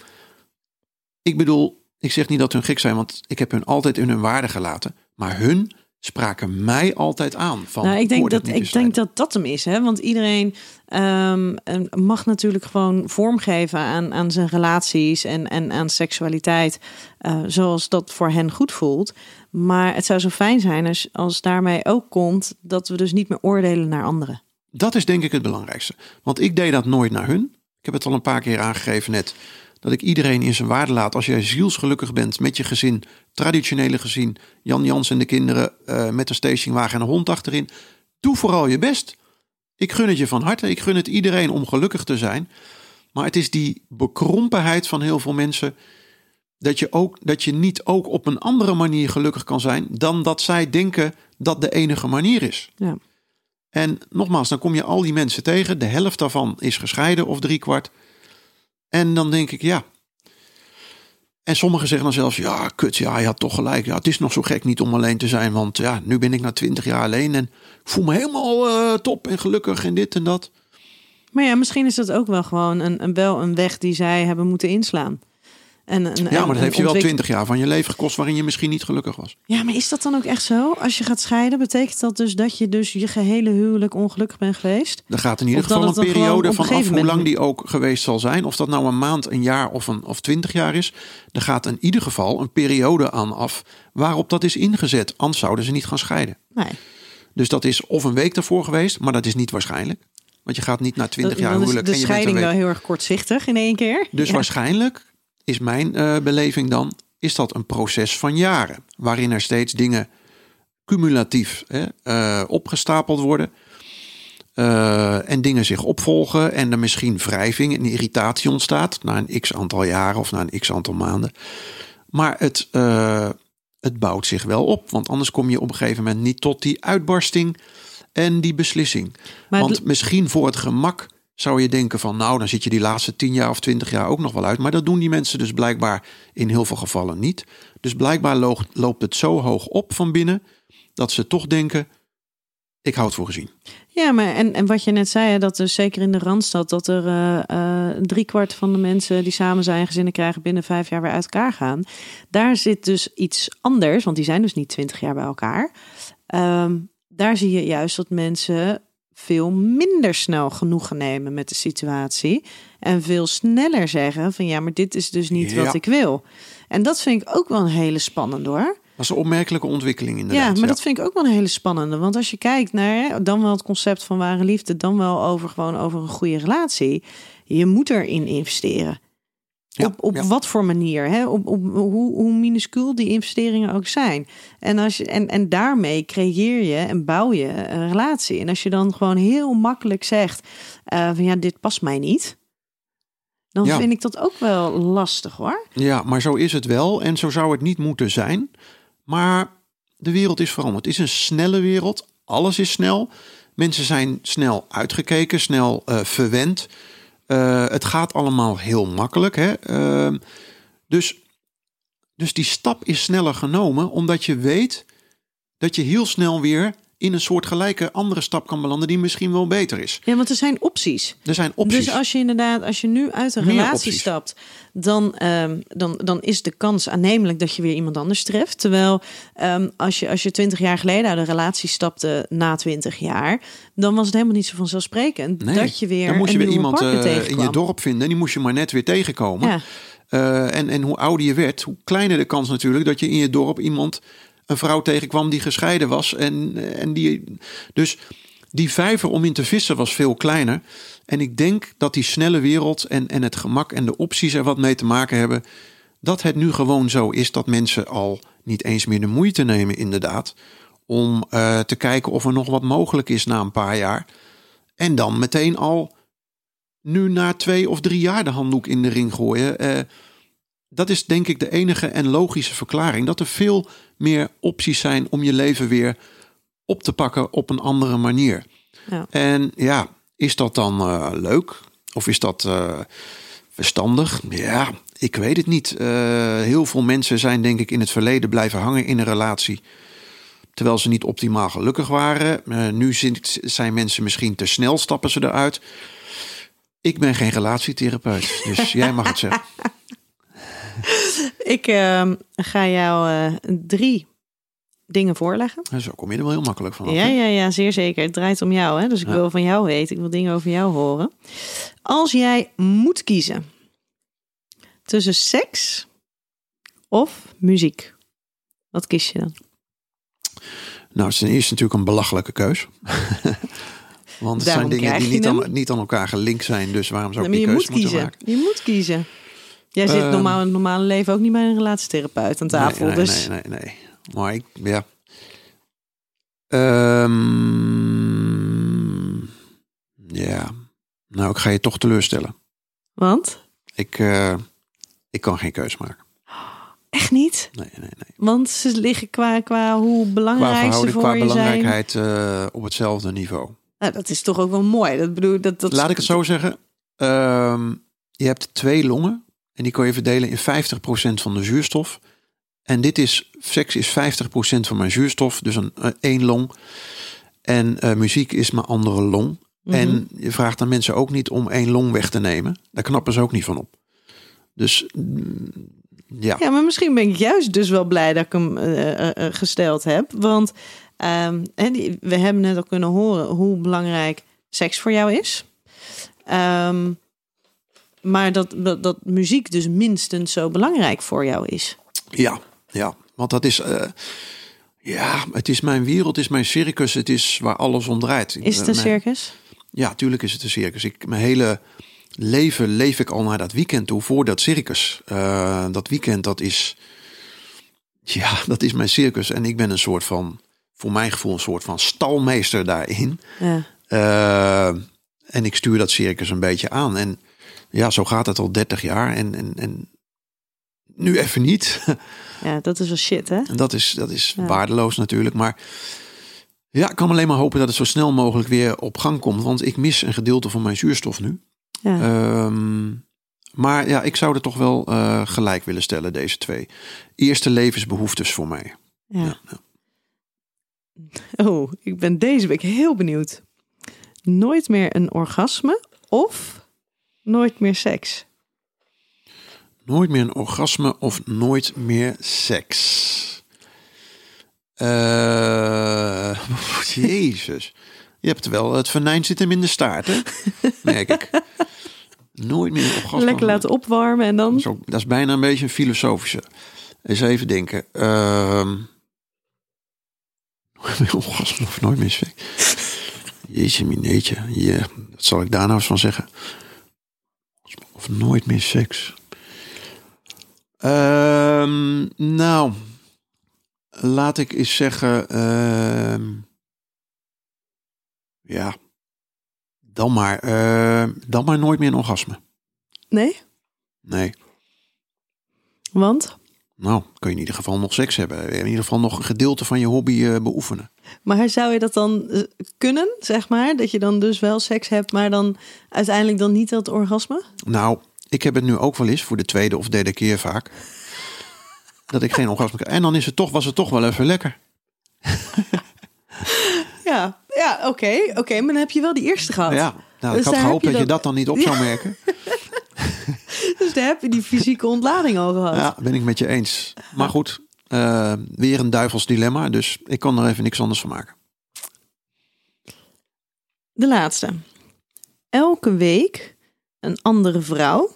Ik bedoel, ik zeg niet dat hun gek zijn, want ik heb hun altijd in hun waarde gelaten. Maar hun spraken mij altijd aan. Van, Nou, ik denk, dat, ik denk dat dat hem is. Hè? Want iedereen ehm, mag natuurlijk gewoon vormgeven aan, aan zijn relaties en, en aan seksualiteit. eh, zoals dat voor hen goed voelt. Maar het zou zo fijn zijn als, als daarmee ook komt dat we dus niet meer oordelen naar anderen. Dat is denk ik het belangrijkste. Want ik deed dat nooit naar hun. Ik heb het al een paar keer aangegeven net. Dat ik iedereen in zijn waarde laat. Als jij zielsgelukkig bent met je gezin, traditionele gezin, Jan Jans en de kinderen eh, met een stationwagen en een hond achterin. Doe vooral je best. Ik gun het je van harte. Ik gun het iedereen om gelukkig te zijn. Maar het is die bekrompenheid van heel veel mensen. Dat je, ook, dat je niet ook op een andere manier gelukkig kan zijn. dan dat zij denken dat de enige manier is. Ja. En nogmaals, dan kom je al die mensen tegen. De helft daarvan is gescheiden of driekwart. En dan denk ik, ja. En sommigen zeggen dan zelfs, ja, kut, ja, je had toch gelijk. Ja, het is nog zo gek niet om alleen te zijn. Want ja, nu ben ik na twintig jaar alleen en voel me helemaal eh, top en gelukkig en dit en dat. Maar ja, misschien is dat ook wel gewoon een, een, wel een weg die zij hebben moeten inslaan. En, een, Ja, maar dat heeft je wel twintig jaar van je leven gekost waarin je misschien niet gelukkig was. Ja, maar is dat dan ook echt zo? Als je gaat scheiden, betekent dat dus dat je dus je gehele huwelijk ongelukkig bent geweest? Er gaat in ieder geval een periode van af hoe lang die ook geweest zal zijn. Of dat nou een maand, een jaar of, een, of twintig jaar is. Er gaat in ieder geval een periode aan af waarop dat is ingezet. Anders zouden ze niet gaan scheiden. Nee. Dus dat is of een week daarvoor geweest, maar dat is niet waarschijnlijk. Want je gaat niet na twintig jaar dan is huwelijk de en je bent een scheiding wel heel erg kortzichtig in één keer. Dus Ja. waarschijnlijk is mijn eh, beleving dan, is dat een proces van jaren. Waarin er steeds dingen cumulatief hè, eh, opgestapeld worden. eh, en dingen zich opvolgen en er misschien wrijving en irritatie ontstaat na een x aantal jaren of na een x aantal maanden. Maar het, het bouwt zich wel op, want anders kom je op een gegeven moment niet tot die uitbarsting en die beslissing. Maar Want misschien voor het gemak zou je denken van nou, dan zit je die laatste 10 jaar of 20 jaar ook nog wel uit. Maar dat doen die mensen dus blijkbaar in heel veel gevallen niet. Dus blijkbaar loopt, het zo hoog op van binnen dat ze toch denken, ik houd voor gezien. Ja, maar en, en wat je net zei, dat dus zeker in de Randstad... dat er eh eh driekwart van de mensen die samen zijn... gezinnen krijgen binnen vijf jaar weer uit elkaar gaan. Daar zit dus iets anders, want die zijn dus niet twintig jaar bij elkaar. Ehm, daar zie je juist dat mensen veel minder snel genoegen nemen met de situatie. En veel sneller zeggen van ja, maar dit is dus niet Ja. wat ik wil. En dat vind ik ook wel een hele spannende hoor. Dat is een opmerkelijke ontwikkeling Ja, inderdaad. maar dat vind ik ook wel een hele spannende. Want als je kijkt naar dan wel het concept van ware liefde, dan wel over gewoon over een goede relatie. Je moet erin investeren. Ja, op op ja. wat voor manier? Hè? Op, op hoe, hoe minuscuul die investeringen ook zijn. En, als je, en, en daarmee creëer je en bouw je een relatie. En als je dan gewoon heel makkelijk zegt: eh, van ja, dit past mij niet. Dan Ja. vind ik dat ook wel lastig hoor. Ja, maar zo is het wel en zo zou het niet moeten zijn. Maar de wereld is veranderd. Het is een snelle wereld. Alles is snel. Mensen zijn snel uitgekeken, snel eh, verwend. Eh, het gaat allemaal heel makkelijk. Hè? Ehm, dus, dus die stap is sneller genomen, omdat je weet dat je heel snel weer in een soort gelijke andere stap kan belanden, die misschien wel beter is. Ja, want er zijn opties. Er zijn opties. Dus als je inderdaad, als je nu uit een Meer relatie opties. stapt, dan, ehm, dan, dan is de kans aannemelijk dat je weer iemand anders treft. Terwijl ehm, als je als je twintig jaar geleden uit een relatie stapte na twintig jaar, dan was het helemaal niet zo vanzelfsprekend Nee, dat je weer dan moest je weer iemand eh, in je dorp vinden. Die moest je maar net weer tegenkomen. Ja. Eh, en, en hoe ouder je werd, hoe kleiner de kans natuurlijk dat je in je dorp iemand, een vrouw tegenkwam die gescheiden was. En, en die, dus die vijver om in te vissen was veel kleiner. En ik denk dat die snelle wereld en, en het gemak en de opties er wat mee te maken hebben. Dat het nu gewoon zo is dat mensen al niet eens meer de moeite nemen, inderdaad. Om eh, te kijken of er nog wat mogelijk is na een paar jaar. En dan meteen al nu na twee of drie jaar de handdoek in de ring gooien. Eh, dat is denk ik de enige en logische verklaring. Dat er veel meer opties zijn om je leven weer op te pakken op een andere manier. Ja. En ja, is dat dan eh, leuk? Of is dat eh, verstandig? Ja, ik weet het niet. Eh, heel veel mensen zijn denk ik in het verleden blijven hangen in een relatie. Terwijl ze niet optimaal gelukkig waren. Nu zijn- zijn mensen misschien te snel, stappen ze eruit. Ik ben geen relatietherapeut, dus jij mag het zeggen. Ik ehm, ga jou eh, drie dingen voorleggen. Zo kom je er wel heel makkelijk van. Ja, ja, ja, zeer zeker. Het draait om jou, hè? dus ik Ja. wil van jou weten. Ik wil dingen over jou horen. Als jij moet kiezen tussen seks of muziek, wat kies je dan? Nou, het is eerste natuurlijk een belachelijke keus. Want het Daarom zijn dingen die niet aan, niet aan elkaar gelinkt zijn. Dus waarom zou ik die je keus moet moeten kiezen. maken? Je moet kiezen. Jij zit Ehm. normaal in het normale leven ook niet bij een relatietherapeut aan tafel. Nee, nee, dus nee, nee, nee. Maar ik, ja. Ehm, ja. Nou, ik ga je toch teleurstellen. Want? Ik, eh, ik kan geen keus maken. Echt niet? Nee, nee, nee. Want ze liggen qua, qua hoe Qua belangrijk ze verhouding, voor qua je zijn. belangrijkheid eh, op hetzelfde niveau. Nou, dat is toch ook wel mooi. Dat bedoel, dat, dat Laat ik het zo zeggen. Ehm, je hebt twee longen. En die kan je verdelen in 50% van de zuurstof. En dit is, seks is 50% van mijn zuurstof. Dus een eh, één long. En eh, muziek is mijn andere long. Mhm. En je vraagt aan mensen ook niet om één long weg te nemen. Daar knappen ze ook niet van op. Dus mm, ja. Ja, maar misschien ben ik juist dus wel blij dat ik hem eh, gesteld heb. Want ehm, we hebben net al kunnen horen hoe belangrijk seks voor jou is. Ehm, maar dat, dat, dat muziek dus minstens zo belangrijk voor jou is. Ja, ja. Want dat is. eh, ja, het is mijn wereld, het is mijn circus, het is waar alles om draait. Is het een Mijn- circus? Ja, tuurlijk is het een circus. Ik, mijn hele leven leef ik al naar dat weekend toe voor dat circus. Eh, dat weekend, dat is. Ja, dat is mijn circus. En ik ben een soort van, voor mijn gevoel, een soort van stalmeester daarin. Ja. Eh, en ik stuur dat circus een beetje aan. En ja, zo gaat het al 30 jaar. En, en, en nu even niet. ja, dat is wel shit, hè? En dat is, dat is Ja. waardeloos natuurlijk. Maar ja, ik kan alleen maar hopen dat het zo snel mogelijk weer op gang komt. Want ik mis een gedeelte van mijn zuurstof nu. Ja. Ehm, maar ja, ik zou er toch wel eh, gelijk willen stellen, deze twee. Eerste levensbehoeftes voor mij. ja. Oh, ik ben deze week heel benieuwd. Nooit meer een orgasme of nooit meer seks? Nooit meer een orgasme of nooit meer seks. Eh, jezus. Je hebt wel, het venijn zit hem in de staart, hè? Merk ik. Nooit meer een orgasme. Lekker laten opwarmen en dan... Dat is bijna een beetje een filosofische. Eens even denken. Ehm nooit meer orgasme of nooit meer seks. Jeetje, mineetje. Wat zal ik daar nou eens van zeggen? Of nooit meer seks. Ehm, nou, laat ik eens zeggen. ehm, ja, dan maar, ehm, dan maar nooit meer een orgasme. Nee? Nee. Want? Nou, kun je in ieder geval nog seks hebben. In ieder geval nog een gedeelte van je hobby eh, beoefenen. Maar zou je dat dan eh, kunnen, zeg maar? Dat je dan dus wel seks hebt, maar dan uiteindelijk dan niet dat orgasme? Nou, ik heb het nu ook wel eens voor de tweede of derde keer vaak. dat ik geen orgasme krijg. En dan is het toch, was het toch wel even lekker. Ja, ja oké. Oké, maar dan heb je wel die eerste gehad. Ja, nou, Dus ik had daar gehoopt dat je je dat dan niet op zou merken. Dus daar heb je die fysieke ontlading al gehad. Ja, ben ik met je eens. Maar goed, eh, weer een duivels dilemma. Dus ik kan er even niks anders van maken. De laatste. Elke week een andere vrouw.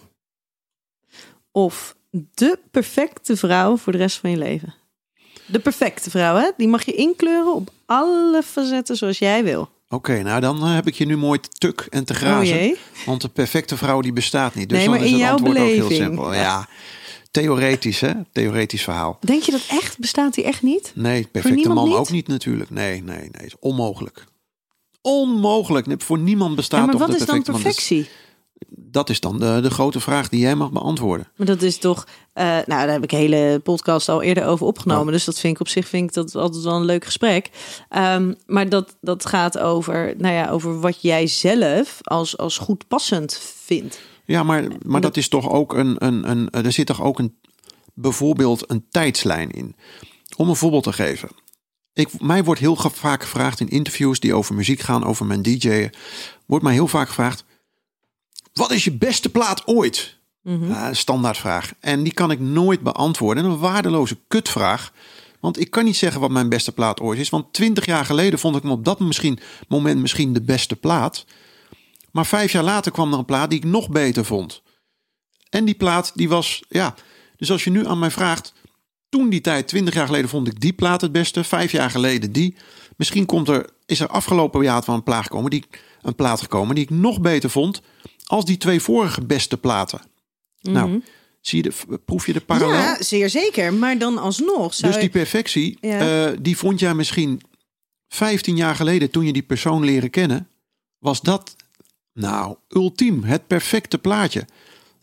Of de perfecte vrouw voor de rest van je leven. De perfecte vrouw, hè? Die mag je inkleuren op alle facetten zoals jij wil. Oké, nou dan eh, heb ik je nu mooi te tuk en te Oh grazen. Want de perfecte vrouw die bestaat niet. Dus Nee, dan maar is in het jouw antwoord ook heel beleving. simpel. Ja, theoretisch hè, theoretisch verhaal. Denk je dat echt? Bestaat die echt niet? Nee, perfecte man niet? ook niet natuurlijk. Nee, nee, nee, is onmogelijk. Onmogelijk. Voor niemand bestaat Ja, maar wat is dan perfecte man. Dat is- dan de, de grote vraag die jij mag beantwoorden. Maar dat is toch, eh, nou, daar heb ik een hele podcast al eerder over opgenomen. Oh. Dus dat vind ik op zich vind ik dat altijd wel een leuk gesprek. Ehm, maar dat, dat gaat over, nou ja, over wat jij zelf als, als goed passend vindt. Ja, maar, maar dat is toch ook een, een, een. Er zit toch ook een. Bijvoorbeeld een tijdslijn in. Om een voorbeeld te geven. Ik, mij wordt heel vaak gevraagd in interviews die over muziek gaan, over mijn DJ'en. Wordt mij heel vaak gevraagd. Wat is je beste plaat ooit? Ja, een standaardvraag. En die kan ik nooit beantwoorden. Een waardeloze kutvraag. Want ik kan niet zeggen wat mijn beste plaat ooit is. Want twintig jaar geleden vond ik hem op dat misschien, moment misschien de beste plaat. Maar vijf jaar later kwam er een plaat die ik nog beter vond. En die plaat die was, ja. Dus als je nu aan mij vraagt. Toen die tijd, twintig jaar geleden, vond ik die plaat het beste. Vijf jaar geleden die. Misschien komt er, is er afgelopen jaar van een plaat gekomen, die, een plaat gekomen die ik nog beter vond. Als die twee vorige beste platen. Nou, Zie je de, proef je de parallel? Ja, zeer zeker. Maar dan alsnog zou dus die ik- perfectie, Ja. eh, die vond jij misschien 15 jaar geleden toen je die persoon leren kennen, was dat nou ultiem, het perfecte plaatje.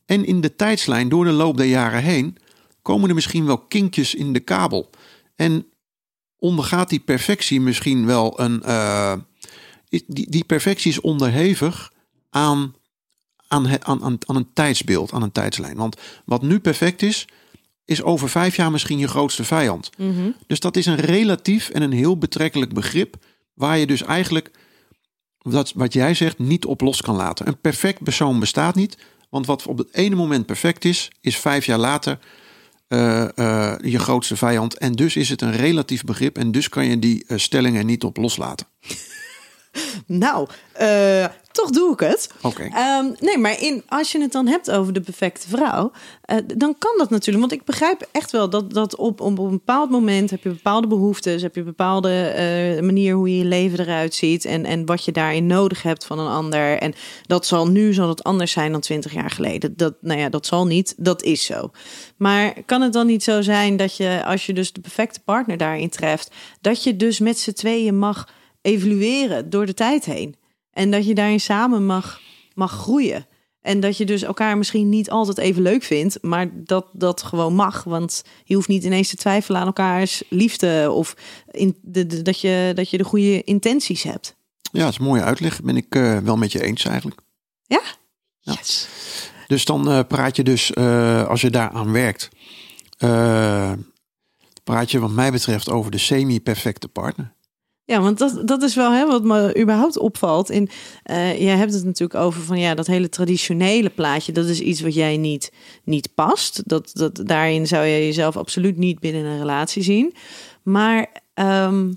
En in de tijdslijn door de loop der jaren heen komen er misschien wel kinkjes in de kabel. En ondergaat die perfectie misschien wel een. eh, is- die, die perfectie is onderhevig aan, aan, het- aan, aan, aan een tijdsbeeld, aan een tijdslijn. Want wat nu perfect is, is over vijf jaar misschien je grootste vijand. Mhm. Dus dat is een relatief en een heel betrekkelijk begrip. Waar je dus eigenlijk, dat, wat jij zegt, niet op los kan laten. Een perfect persoon bestaat niet. Want wat op het ene moment perfect is, is vijf jaar later eh, eh, je grootste vijand. En dus is het een relatief begrip. En dus kan je die eh, stellingen niet op loslaten. Nou, eh, toch doe ik het. Oké. Ehm, nee, maar in, als je het dan hebt over de perfecte vrouw, eh, dan kan dat natuurlijk. Want ik begrijp echt wel dat, dat op, op een bepaald moment heb je bepaalde behoeftes, heb je een bepaalde eh, manier hoe je je leven eruit ziet en, en wat je daarin nodig hebt van een ander. En dat zal nu zal het anders zijn dan twintig jaar geleden. Dat, nou ja, dat zal niet. Dat is zo. Maar kan het dan niet zo zijn dat je, als je dus de perfecte partner daarin treft, dat je dus met z'n tweeën mag evolueren door de tijd heen? En dat je daarin samen mag, mag groeien. En dat je dus elkaar misschien niet altijd even leuk vindt, maar dat dat gewoon mag. Want je hoeft niet ineens te twijfelen aan elkaars liefde of in de, de- dat, je, dat je de goede intenties hebt. Ja, dat is een mooie uitleg. Ben ik eh, wel met je eens eigenlijk. Ja? Ja. Yes. Dus dan eh, praat je dus, eh, als je daaraan werkt, praat je wat mij betreft over de semi-perfecte partner. Ja, want dat, dat is wel hè, wat me überhaupt opvalt. In, eh jij hebt het natuurlijk over van ja, dat hele traditionele plaatje. Dat is iets wat jij niet, niet past. Dat, dat, daarin zou je jezelf absoluut niet binnen een relatie zien. Maar ehm,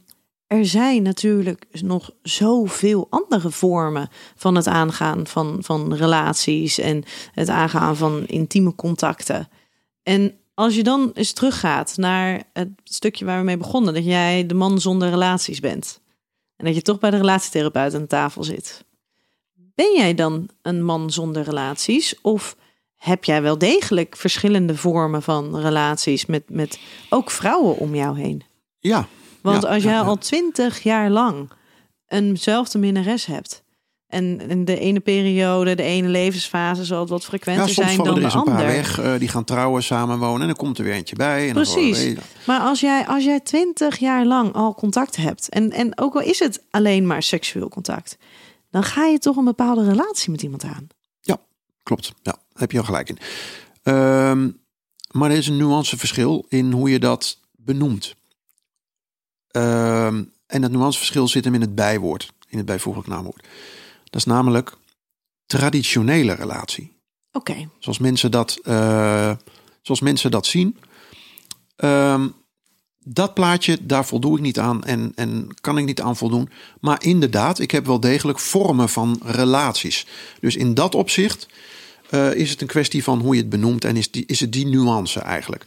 er zijn natuurlijk nog zoveel andere vormen van het aangaan van, van relaties en het aangaan van intieme contacten. En als je dan eens teruggaat naar het stukje waar we mee begonnen, dat jij de man zonder relaties bent. En dat je toch bij de relatietherapeut aan tafel zit. Ben jij dan een man zonder relaties? Of heb jij wel degelijk verschillende vormen van relaties met, met ook vrouwen om jou heen? Ja, Want Ja, als jij ja, ja. al twintig jaar lang eenzelfde minnares hebt. En in de ene periode, de ene levensfase zal het wat ja frequenter soms zijn dan er de een ander. paar weg. eh, die gaan trouwen, samenwonen en dan komt er weer eentje bij. En Precies. Maar als jij, als jij twintig jaar lang al contact hebt, en, en ook al is het alleen maar seksueel contact, dan ga je toch een bepaalde relatie met iemand aan. Klopt, ja, daar heb je al gelijk in. Ehm, maar er is een nuanceverschil in hoe je dat benoemt. Ehm, en dat nuanceverschil zit hem in het bijwoord, in het bijvoeglijk naamwoord. Dat is namelijk traditionele relatie. Oké, Zoals mensen dat, eh, zoals mensen dat zien. Ehm, dat plaatje, daar voldoe ik niet aan en, en kan ik niet aan voldoen. Maar inderdaad, ik heb wel degelijk vormen van relaties. Dus in dat opzicht eh, is het een kwestie van hoe je het benoemt en is, die, is het die nuance eigenlijk.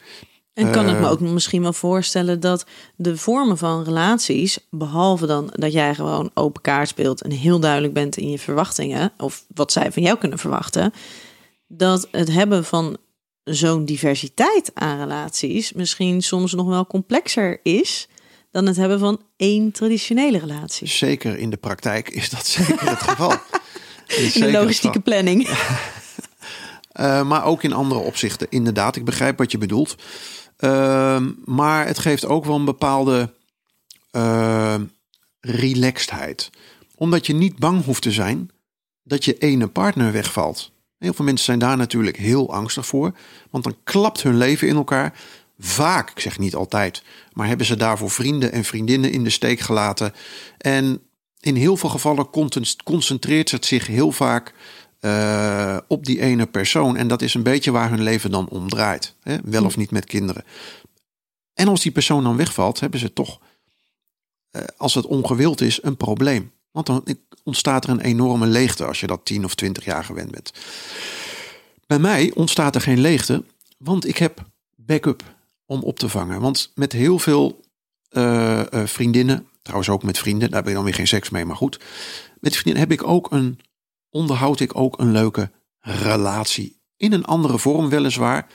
En kan ik me Eh, ook misschien wel voorstellen dat de vormen van relaties, behalve dan dat jij gewoon open kaart speelt en heel duidelijk bent in je verwachtingen, of wat zij van jou kunnen verwachten, dat het hebben van zo'n diversiteit aan relaties misschien soms nog wel complexer is dan het hebben van één traditionele relatie. Zeker in de praktijk is dat zeker het geval. In de logistieke planning. Eh, maar ook in andere opzichten, inderdaad. Ik begrijp wat je bedoelt. Ehm, maar het geeft ook wel een bepaalde ehm, relaxedheid. Omdat je niet bang hoeft te zijn dat je ene partner wegvalt. Heel veel mensen zijn daar natuurlijk heel angstig voor. Want dan klapt hun leven in elkaar. Vaak, ik zeg niet altijd, maar hebben ze daarvoor vrienden en vriendinnen in de steek gelaten. En in heel veel gevallen concentreert het zich heel vaak eh, op die ene persoon. En dat is een beetje waar hun leven dan om draait. Hè? Wel of niet met kinderen. En als die persoon dan wegvalt, hebben ze toch, eh, als het ongewild is, een probleem. Want dan ontstaat er een enorme leegte als je dat 10 of 20 jaar gewend bent. Bij mij ontstaat er geen leegte, want ik heb backup om op te vangen. Want met heel veel eh, vriendinnen, trouwens ook met vrienden, daar heb ik dan weer geen seks mee, maar goed. Met vriendinnen heb ik ook een, onderhoud ik ook een leuke relatie In een andere vorm weliswaar.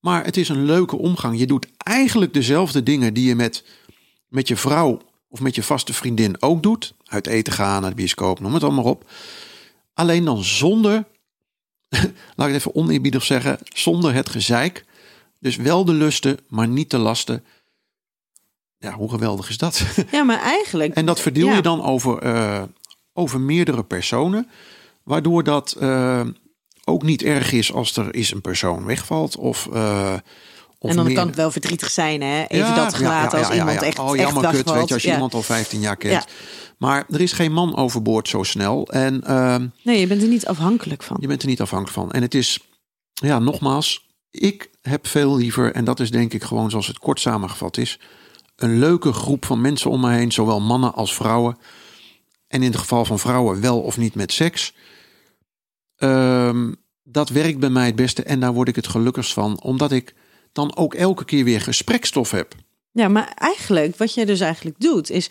Maar het is een leuke omgang. Je doet eigenlijk dezelfde dingen die je met, met je vrouw of met je vaste vriendin ook doet. Uit eten gaan, naar de bioscoop, noem het allemaal op. Alleen dan zonder, laat ik het even oneerbiedig zeggen, zonder het gezeik. Dus wel de lusten, maar niet de lasten. Ja, hoe geweldig is dat? Ja, maar eigenlijk. En dat verdeel Ja. je dan over, eh, over meerdere personen. Waardoor dat eh, ook niet erg is als er is een persoon wegvalt. Of, eh of en dan meer- kan het wel verdrietig zijn, hè? Even Ja, dat gelaten ja, als iemand echt, Oh, echt jammer kut, weet je, als je Ja. iemand al 15 jaar kent. Maar er is geen man overboord zo snel. En ehm, Nee, je bent er niet afhankelijk van. je bent er niet afhankelijk van. En het is, ja, nogmaals, ik heb veel liever, en dat is denk ik gewoon zoals het kort samengevat is, een leuke groep van mensen om me heen, zowel mannen als vrouwen. En in het geval van vrouwen wel of niet met seks. Ehm, dat werkt bij mij het beste en daar word ik het gelukkigst van, omdat ik dan ook elke keer weer gesprekstof heb. Ja, maar eigenlijk, wat jij dus eigenlijk doet, is.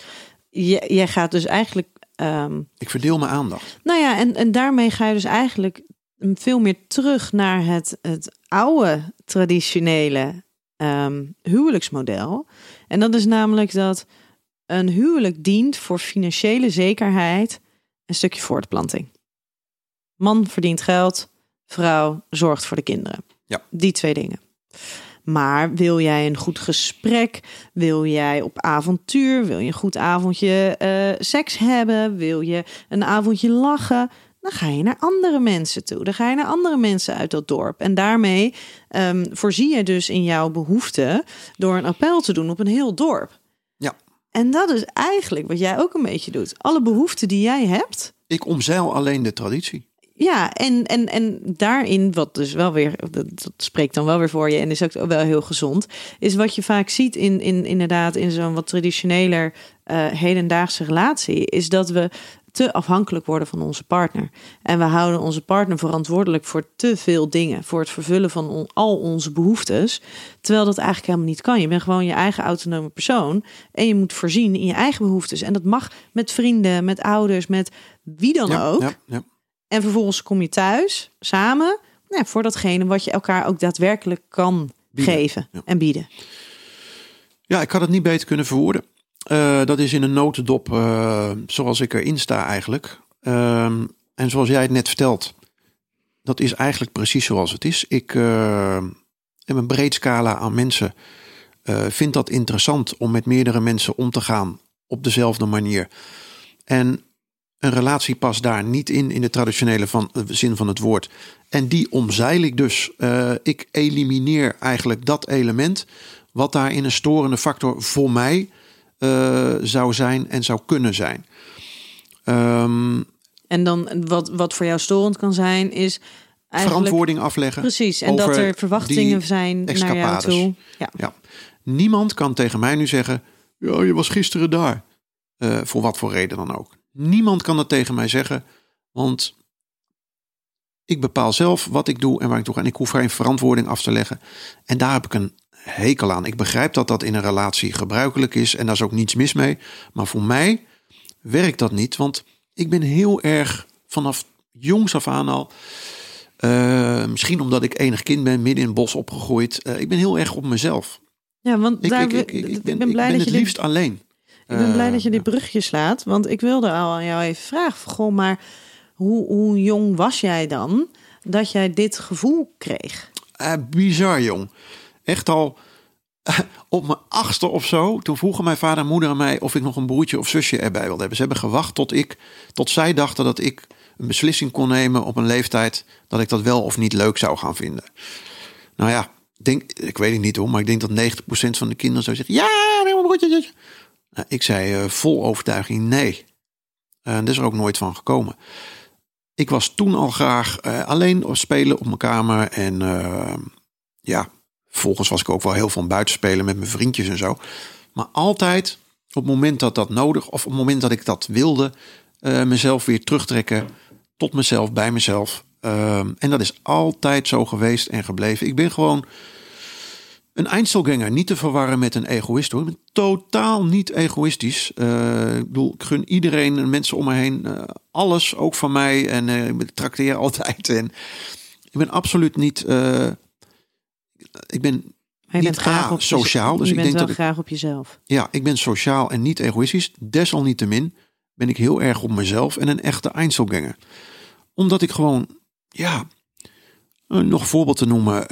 Je, jij gaat dus eigenlijk. ehm, Ik verdeel mijn aandacht. nou ja, en, en daarmee ga je dus eigenlijk veel meer terug naar het, het oude traditionele ehm, huwelijksmodel. En dat is namelijk dat een huwelijk dient voor financiële zekerheid, een stukje voortplanting. Man verdient geld, vrouw zorgt voor de kinderen. Ja. Die twee dingen. Maar wil jij een goed gesprek? Wil jij op avontuur? Wil je een goed avondje eh, seks hebben? Wil je een avondje lachen? Dan ga je naar andere mensen toe. Dan ga je naar andere mensen uit dat dorp. En daarmee ehm, voorzie je dus in jouw behoeften door een appel te doen op een heel dorp. Ja. En dat is eigenlijk wat jij ook een beetje doet. Alle behoeften die jij hebt, Ik omzeil alleen de traditie. Ja, en, en, en daarin, wat dus wel weer, dat, dat spreekt dan wel weer voor je en is ook wel heel gezond, is wat je vaak ziet in, in inderdaad in zo'n wat traditioneler eh, hedendaagse relatie, is dat we te afhankelijk worden van onze partner. En we houden onze partner verantwoordelijk voor te veel dingen, voor het vervullen van on- al onze behoeftes, terwijl dat eigenlijk helemaal niet kan. Je bent gewoon je eigen autonome persoon en je moet voorzien in je eigen behoeftes. En dat mag met vrienden, met ouders, met wie dan Ja, ook. ja, ja. En vervolgens kom je thuis samen nou, voor datgene wat je elkaar ook daadwerkelijk kan Bieden, geven ja. en bieden. Ja, ik had het niet beter kunnen verwoorden. Eh, dat is in een notendop eh, zoals ik erin sta eigenlijk. Ehm, en zoals jij het net vertelt, dat is eigenlijk precies zoals het is. Ik eh, heb een breed scala aan mensen. eh vind dat interessant om met meerdere mensen om te gaan op dezelfde manier. En een relatie past daar niet in, in de traditionele van, eh, zin van het woord. En die omzeil ik dus. Eh, ik elimineer eigenlijk dat element wat daarin een storende factor voor mij eh, zou zijn en zou kunnen zijn. Ehm, En dan wat, wat voor jou storend kan zijn, is eigenlijk verantwoording afleggen. precies. En dat er verwachtingen zijn naar jou toe. Ja. Ja. Niemand kan tegen mij nu zeggen: Ja, je was gisteren daar. Voor wat voor reden dan ook. Niemand kan dat tegen mij zeggen, want ik bepaal zelf wat ik doe en waar ik toe ga. En ik hoef geen verantwoording af te leggen. En daar heb ik een hekel aan. Ik begrijp dat dat in een relatie gebruikelijk is en daar is ook niets mis mee. Maar voor mij werkt dat niet, want ik ben heel erg vanaf jongs af aan al. eh, misschien omdat ik enig kind ben, midden in het bos opgegroeid. eh, ik ben heel erg op mezelf. Ja, want Ik, daar, ik, ik, ben, blij dat het je dit, liefst alleen. Ik ben blij dat je Eh, dit brugje slaat, want ik wilde al aan jou even vragen, goh, maar hoe, hoe jong was jij dan dat jij dit gevoel kreeg? Eh, bizar, jong. Echt al op mijn achtste of zo. Toen vroegen mijn vader en moeder aan mij of ik nog een broertje of zusje erbij wilde hebben. Ze hebben gewacht tot ik, tot zij dachten dat ik een beslissing kon nemen op een leeftijd dat ik dat wel of niet leuk zou gaan vinden. Nou ja, ik denk, ik weet het niet hoor, maar ik denk dat 90% van de kinderen zou zeggen: ja, neem een broertje. Zusje." Nou, ik zei eh, vol overtuiging nee. En dat is er ook nooit van gekomen. Ik was toen al graag eh, alleen spelen op mijn kamer. En eh, ja, vervolgens was ik ook wel heel veel buiten spelen met mijn vriendjes en zo. Maar altijd op het moment dat dat nodig, of op het moment dat ik dat wilde, eh, mezelf weer terugtrekken tot mezelf, bij mezelf. Ehm, en dat is altijd zo geweest en gebleven. Ik ben gewoon een Einzelganger, niet te verwarren met een egoïst hoor. Ik ben totaal niet egoïstisch. Eh, ik bedoel, ik gun iedereen en mensen om me heen eh, alles, ook van mij. En eh, ik trakteer altijd. En Ik ben absoluut niet. ik ben Maar je Niet bent graag A, op sociaal, dus je ik bent denk wel dat ik- graag op jezelf. Ja, ik ben sociaal en niet egoïstisch. Desalniettemin ben ik heel erg op mezelf en een echte Einzelganger. Omdat ik gewoon, ja, nog een voorbeeld te noemen.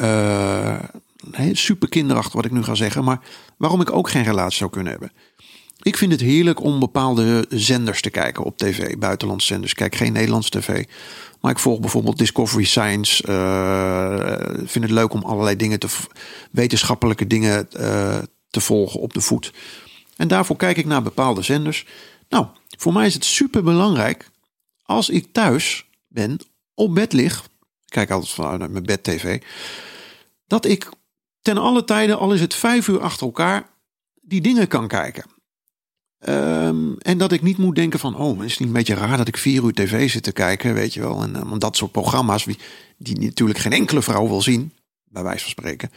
Eh, super kinderachtig wat ik nu ga zeggen. Maar waarom ik ook geen relatie zou kunnen hebben. Ik vind het heerlijk om bepaalde zenders te kijken op tv. Buitenlandse zenders. Kijk geen Nederlands tv. Maar ik volg bijvoorbeeld Discovery Science. eh, vind het leuk om allerlei dingen te wetenschappelijke dingen eh, te volgen op de voet. En daarvoor kijk ik naar bepaalde zenders. Nou, voor mij is het super belangrijk als ik thuis ben, op bed lig. Ik kijk altijd vanuit mijn bed tv. Dat ik ten alle tijden, al is het vijf uur achter elkaar, die dingen kan kijken. Ehm, en dat ik niet moet denken van, oh, is het niet een beetje raar dat ik vier uur tv zit te kijken, weet je wel. En eh, dat soort programma's, die, die natuurlijk geen enkele vrouw wil zien, bij wijze van spreken.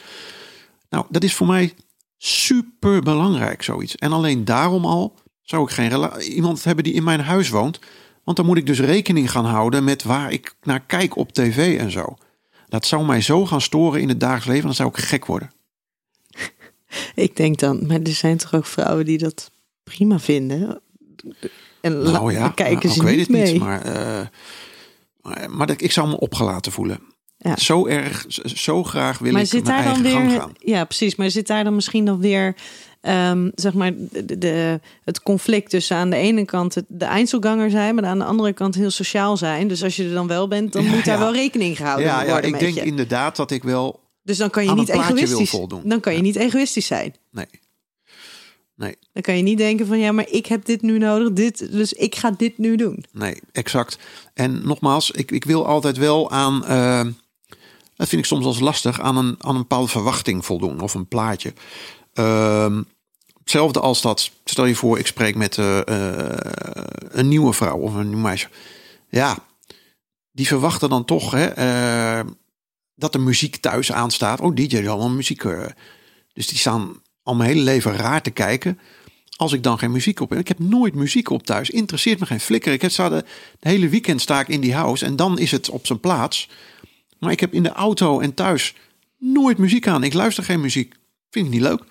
Nou, dat is voor mij super belangrijk, zoiets. En alleen daarom al zou ik geen iemand hebben die in mijn huis woont. Want dan moet ik dus rekening gaan houden met waar ik naar kijk op tv en zo. Dat zou mij zo gaan storen in het dagelijks leven, dan zou ik gek worden. Ik denk dan, maar er zijn toch ook vrouwen die dat prima vinden. En Nou ja, dan kijken nou, ze ik weet het mee. niet, maar, eh, maar, maar dat, ik zou me opgelaten voelen. Ja. Zo erg, zo- graag wil maar ik zit mijn daar dan eigen gang weer, gaan. ja precies, maar zit daar dan misschien nog weer, ehm, zeg maar, de, de- het conflict tussen aan de ene kant de Einzelganger zijn, maar aan de andere kant heel sociaal zijn. Dus als je er dan wel bent, dan Ja, moet daar ja. wel rekening gehouden Ja, ja, worden ik met denk je. inderdaad dat ik wel... Dus dan kan je niet egoïstisch, voldoen. dan kan je Ja. niet egoïstisch zijn. Nee. Nee, Dan kan je niet denken van ja, maar ik heb dit nu nodig, dit, dus ik ga dit nu doen. nee, exact. En nogmaals, ik, ik wil altijd wel aan... eh, dat vind ik soms eens lastig, aan een, aan een bepaalde verwachting voldoen. Of een plaatje. Ehm, hetzelfde als dat, stel je voor, ik spreek met eh, eh, een nieuwe vrouw of een nieuw meisje. Ja, die verwachten dan toch hè, eh, dat de muziek thuis aanstaat. Oh, DJ is allemaal muziek. dus die staan al mijn hele leven raar te kijken. Als ik dan geen muziek op heb. Ik heb nooit muziek op thuis. Interesseert me geen flikker. Ik heb sta de, de hele weekend sta ik in die house. En dan is het op zijn plaats. Maar ik heb in de auto en thuis nooit muziek aan. Ik luister geen muziek. Vind ik niet leuk.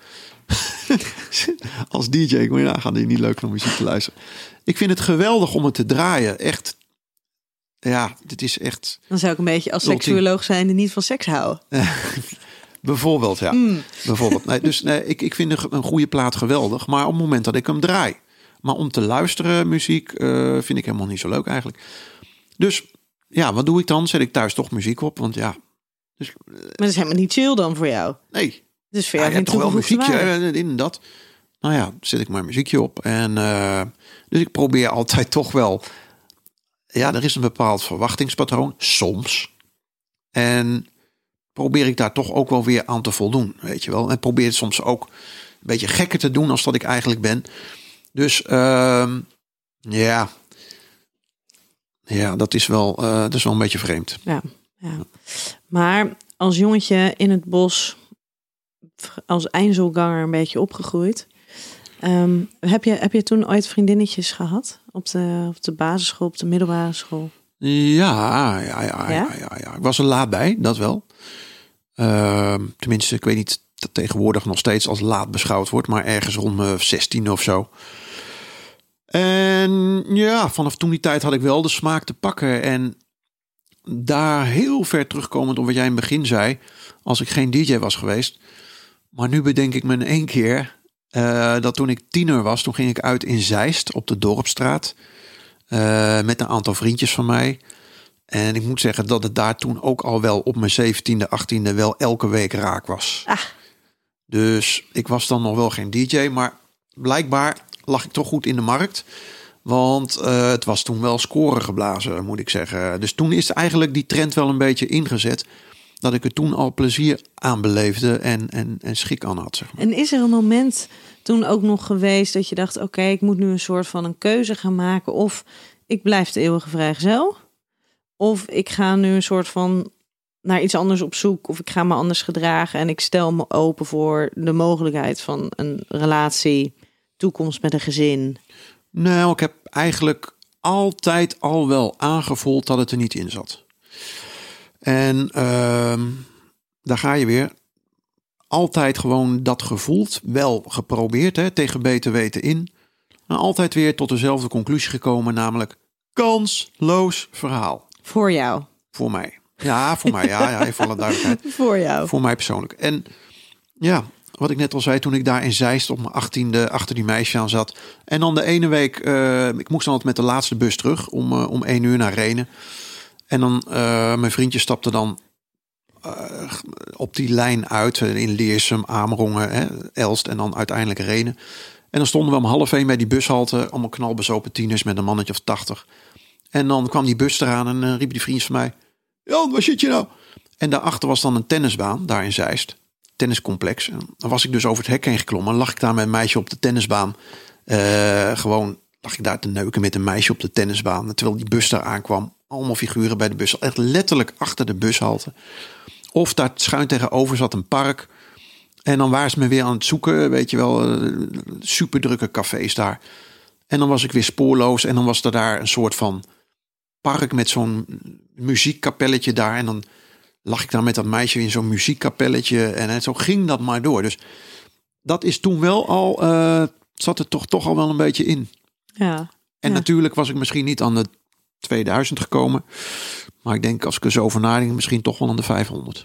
Als DJ, ik moet je nagaan, niet leuk om muziek te luisteren. Ik vind het geweldig om het te draaien. Echt. Ja, dit is echt. Dan zou ik een beetje als seksuoloog zijn en niet van seks houden. Bijvoorbeeld, ja. Bijvoorbeeld. Nee, dus nee, ik, ik vind een, goede plaat geweldig. Maar op het moment dat ik hem draai. Maar om te luisteren muziek eh, vind ik helemaal niet zo leuk eigenlijk. Dus ja, wat doe ik dan? Zet ik thuis toch muziek op? Want ja, dus, Maar dat is helemaal niet chill dan voor jou. nee. Dus voor Ja, jou je hebt geen toch wel muziekje en dat. Nou ja, zet ik maar muziekje op. En eh, dus ik probeer altijd toch wel. Ja, er is een bepaald verwachtingspatroon, soms. En probeer ik daar toch ook wel weer aan te voldoen, weet je wel. En probeer het soms ook een beetje gekker te doen als dat ik eigenlijk ben. Dus ehm, ja, ja, dat is wel, eh, dat is wel een beetje vreemd. Ja, ja. Maar als jongetje in het bos, als einzelganger een beetje opgegroeid. ehm, heb, je, heb je toen ooit vriendinnetjes gehad? Op de, op de basisschool, op de middelbare school? Ja, ja, ja, ja, Ja? ja. Ik was er laat bij, dat wel. Ehm, tenminste, ik weet niet dat tegenwoordig nog steeds als laat beschouwd wordt, maar ergens rond mijn 16 of zo. En ja, vanaf toen die tijd had ik wel de smaak te pakken. En daar heel ver terugkomend op wat jij in het begin zei, als ik geen DJ was geweest. Maar nu bedenk ik me in één keer eh, dat toen ik tiener was, toen ging ik uit in Zeist op de Dorpstraat. Eh, met een aantal vriendjes van mij. En ik moet zeggen dat het daar toen ook al wel op mijn 17e, 18e wel elke week raak was. Ah. Dus ik was dan nog wel geen DJ, maar blijkbaar lag ik toch goed in de markt. Want eh, het was toen wel scoren geblazen, moet ik zeggen. Dus toen is eigenlijk die trend wel een beetje ingezet. Dat ik er toen al plezier aan beleefde en, en, en schik aan had. Zeg maar. En is er een moment toen ook nog geweest dat je dacht: oké, ik moet nu een soort van een keuze gaan maken. Of ik blijf de eeuwige vrijgezel. Of ik ga nu een soort van naar iets anders op zoek. Of ik ga me anders gedragen. En ik stel me open voor de mogelijkheid van een relatie, toekomst met een gezin. Nou, ik heb eigenlijk altijd al wel aangevoeld dat het er niet in zat. En ehm, daar ga je weer. Altijd gewoon dat gevoeld, wel geprobeerd, hè, tegen beter weten in. Maar altijd weer tot dezelfde conclusie gekomen, namelijk kansloos verhaal. Voor jou. Voor mij. Ja, voor mij. Ja, ja, even alle duidelijkheid. Voor jou. Voor mij persoonlijk. En ja, wat ik net al zei, toen ik daar in Zeist op mijn achttiende achter die meisje aan zat. En dan de ene week, eh, ik moest dan altijd met de laatste bus terug om, eh, om één uur naar Renen. En dan, eh, mijn vriendje stapte dan eh, op die lijn uit eh, in Leersum, Amerongen, hè, Elst en dan uiteindelijk Renen. En dan stonden we om half één bij die bushalte, allemaal knalbezopen tieners met een mannetje of tachtig. En dan kwam die bus eraan en uh, riep die vriend van mij, Jan, waar zit je nou? En daarachter was dan een tennisbaan, daar in Zeist. Tenniscomplex. En dan was ik dus over het hek heen geklommen. Lag ik daar met een meisje op de tennisbaan. Eh, gewoon lag ik daar te neuken met een meisje op de tennisbaan. En terwijl die bus daar aankwam. Allemaal figuren bij de bus. Echt letterlijk achter de bushalte. Of daar schuin tegenover zat een park. En dan waren ze me weer aan het zoeken. Weet je wel, eh, super drukke cafés daar. En dan was ik weer spoorloos. En dan was er daar een soort van park met zo'n muziekkapelletje daar. En dan lag ik daar met dat meisje in zo'n muziekkapelletje. En zo ging dat maar door. Dus dat is toen wel al, uh, zat er toch, toch al wel een beetje in. Ja. En Ja. natuurlijk was ik misschien niet aan de 2000 gekomen. Maar ik denk als ik er zo over nadenk, misschien toch wel aan de 500.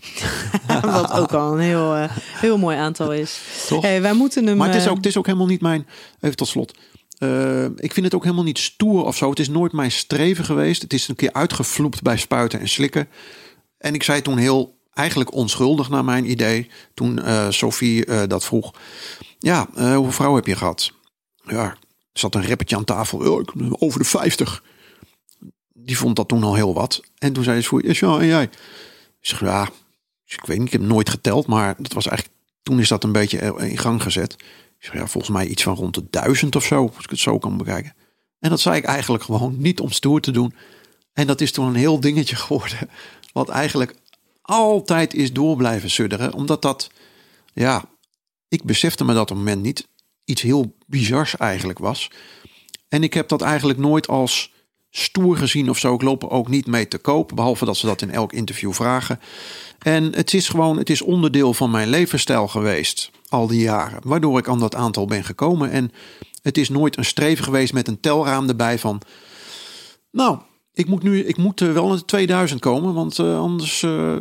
Wat ook al een heel, eh, heel mooi aantal is. Toch? Hey, wij moeten hem. Maar het is, eh, ook, het is ook helemaal niet mijn. Even tot slot. Eh, ik vind het ook helemaal niet stoer of zo. Het is nooit mijn streven geweest. Het is een keer uitgevloept bij spuiten en slikken. En ik zei toen heel eigenlijk onschuldig naar mijn idee. Toen eh, Sophie dat vroeg. Ja, hoeveel vrouwen heb je gehad? Ja, zat een rappertje aan tafel. "Ja, ik ben over de 50. Die vond dat toen al heel wat. En toen zei ze voor ja, en jij? Ik zeg, ja, ik weet niet, ik heb nooit geteld. Maar dat was eigenlijk, toen is dat een beetje in gang gezet. Ik zeg, ja, volgens mij iets van rond de duizend of zo, als ik het zo kan bekijken. En dat zei ik eigenlijk gewoon niet om stoer te doen. En dat is toen een heel dingetje geworden. Wat eigenlijk altijd is door blijven sudderen. Omdat dat, ja, ik besefte me dat op het moment niet. Iets heel bizars eigenlijk was. En ik heb dat eigenlijk nooit als stoer gezien of zo. Ik loop er ook niet mee te koop. Behalve dat ze dat in elk interview vragen. En het is gewoon, het is onderdeel van mijn levensstijl geweest. Al die jaren. Waardoor ik aan dat aantal ben gekomen. En het is nooit een streven geweest met een telraam erbij van. Nou, ik moet nu, ik moet wel de 2000 komen. Want eh, anders. eh,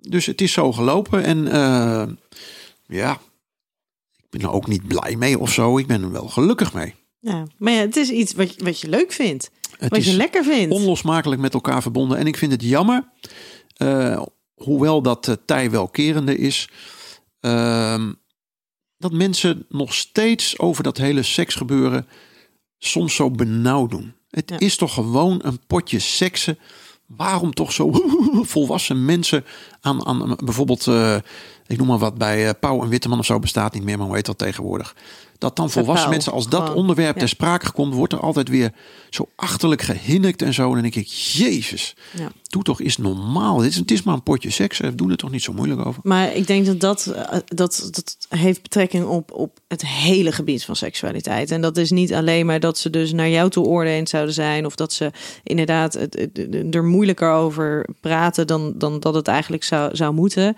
dus het is zo gelopen. En eh, ja, ben er ook niet blij mee of zo. Ik ben er wel gelukkig mee. ja. Maar ja, het is iets wat je, wat je leuk vindt. Het wat je lekker vindt. onlosmakelijk met elkaar verbonden. En ik vind het jammer, eh, hoewel dat uh, tij wel kerende is, ehm, dat mensen nog steeds over dat hele seksgebeuren soms zo benauwd doen. Het Ja. is toch gewoon een potje seksen. Waarom toch zo volwassen mensen aan, aan bijvoorbeeld, eh, ik noem maar wat, bij eh, Pauw en Witteman of zo bestaat niet meer, maar hoe heet dat tegenwoordig? Dat dan volwassen mensen, als dat gewoon, onderwerp ja. ter sprake komt, wordt er altijd weer zo achterlijk gehinnikt en zo. En dan denk ik, jezus, Ja. doe toch eens normaal. Dit is, het is maar een potje seks. Doe er toch niet zo moeilijk over. Maar ik denk dat dat, eh, dat dat heeft betrekking op, op het hele gebied van seksualiteit. En dat is niet alleen maar dat ze dus naar jou toe oordelend zouden zijn. Of dat ze inderdaad het- er moeilijker over praten dan, dan dat het eigenlijk zou, zou moeten.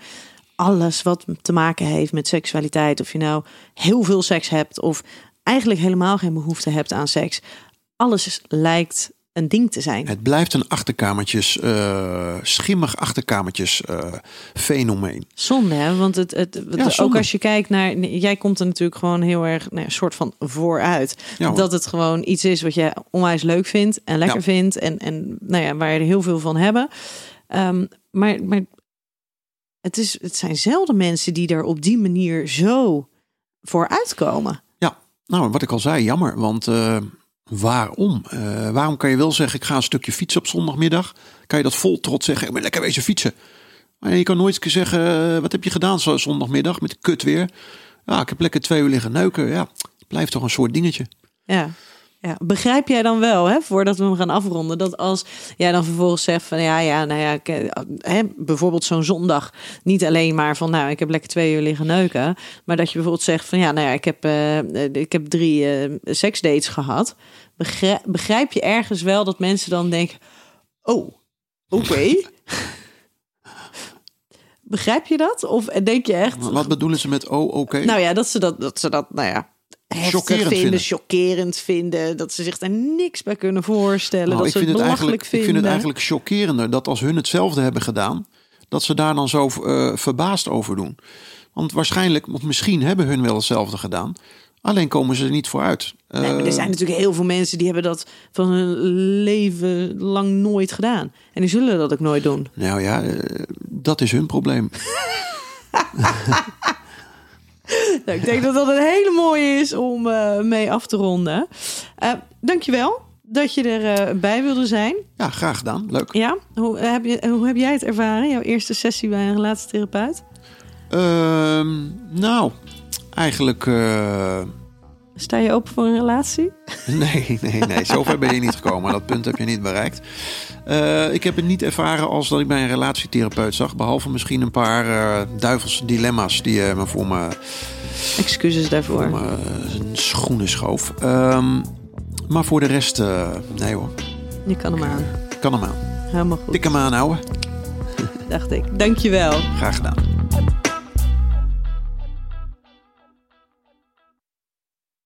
Alles wat te maken heeft met seksualiteit. Of je nou heel veel seks hebt of eigenlijk helemaal geen behoefte hebt aan seks. Alles lijkt een ding te zijn. Het blijft een achterkamertjes, eh, schimmig achterkamertjes eh, fenomeen. Zonde, hè? Want het, het, het- Ja, ook als je kijkt naar. Jij komt er natuurlijk gewoon heel erg nou, een soort van vooruit. Ja, dat het gewoon iets is wat je onwijs leuk vindt en lekker Ja. vindt. En, en nou ja, waar je er heel veel van hebben. Ehm, maar maar het, is, het zijn zelden mensen die er op die manier zo voor uitkomen. Ja, nou, wat ik al zei, jammer. Want eh, waarom? Eh, waarom kan je wel zeggen, ik ga een stukje fietsen op zondagmiddag? Kan je dat vol trots zeggen, ik ben lekker wezen fietsen. Maar je kan nooit zeggen, eh, wat heb je gedaan zo zondagmiddag met kut weer? Ja, ik heb lekker twee uur liggen neuken. Ja, het blijft toch een soort dingetje. Ja. Ja, begrijp jij dan wel, hè, voordat we hem gaan afronden, dat als jij dan vervolgens zegt van ja, ja, nou ja, ik, eh, hè, bijvoorbeeld zo'n zondag, niet alleen maar van nou, ik heb lekker twee uur liggen neuken, maar dat je bijvoorbeeld zegt van ja, nou ja, ik heb, eh, eh, ik heb drie eh, seksdates gehad. Begrijp, begrijp je ergens wel dat mensen dan denken, oh, oké, Begrijp je dat? Of denk je echt... Wat bedoelen ze met oh, oké? Nou ja, dat ze dat, dat, ze dat nou ja, heftig vinden, vinden. chockerend vinden. Dat ze zich daar niks bij kunnen voorstellen. Nou, dat ik, ze het vind het belachelijk eigenlijk, ik vinden. vind het eigenlijk chockerender dat als hun hetzelfde hebben gedaan, dat ze daar dan zo eh, verbaasd over doen. Want waarschijnlijk, of misschien hebben hun wel hetzelfde gedaan. Alleen komen ze er niet vooruit. Nee, maar er Eh, zijn natuurlijk heel veel mensen die hebben dat van hun leven lang nooit gedaan. En die zullen dat ook nooit doen. nou ja, eh, dat is hun probleem. Nou, ik denk dat dat een hele mooie is om eh, mee af te ronden. Eh dankjewel dat je erbij bij wilde zijn. Ja, graag gedaan. Leuk. Ja, hoe heb, je, hoe heb jij het ervaren? Jouw eerste sessie bij een relatietherapeut? Ehm, nou, eigenlijk. eh, Sta je open voor een relatie? nee, nee, nee. Zover ben je niet gekomen. Dat punt heb je niet bereikt. Eh, ik heb het niet ervaren als dat ik bij een relatietherapeut zag. Behalve misschien een paar eh, duivelse dilemma's die eh, me voor me, Excuses daarvoor. voor me zijn schoenen schoof. Ehm, maar voor de rest, nee hoor. Je kan hem aan. Kan hem aan. Helemaal goed, Tik hem aan, ouwe. dacht ik. Dankjewel. Graag gedaan.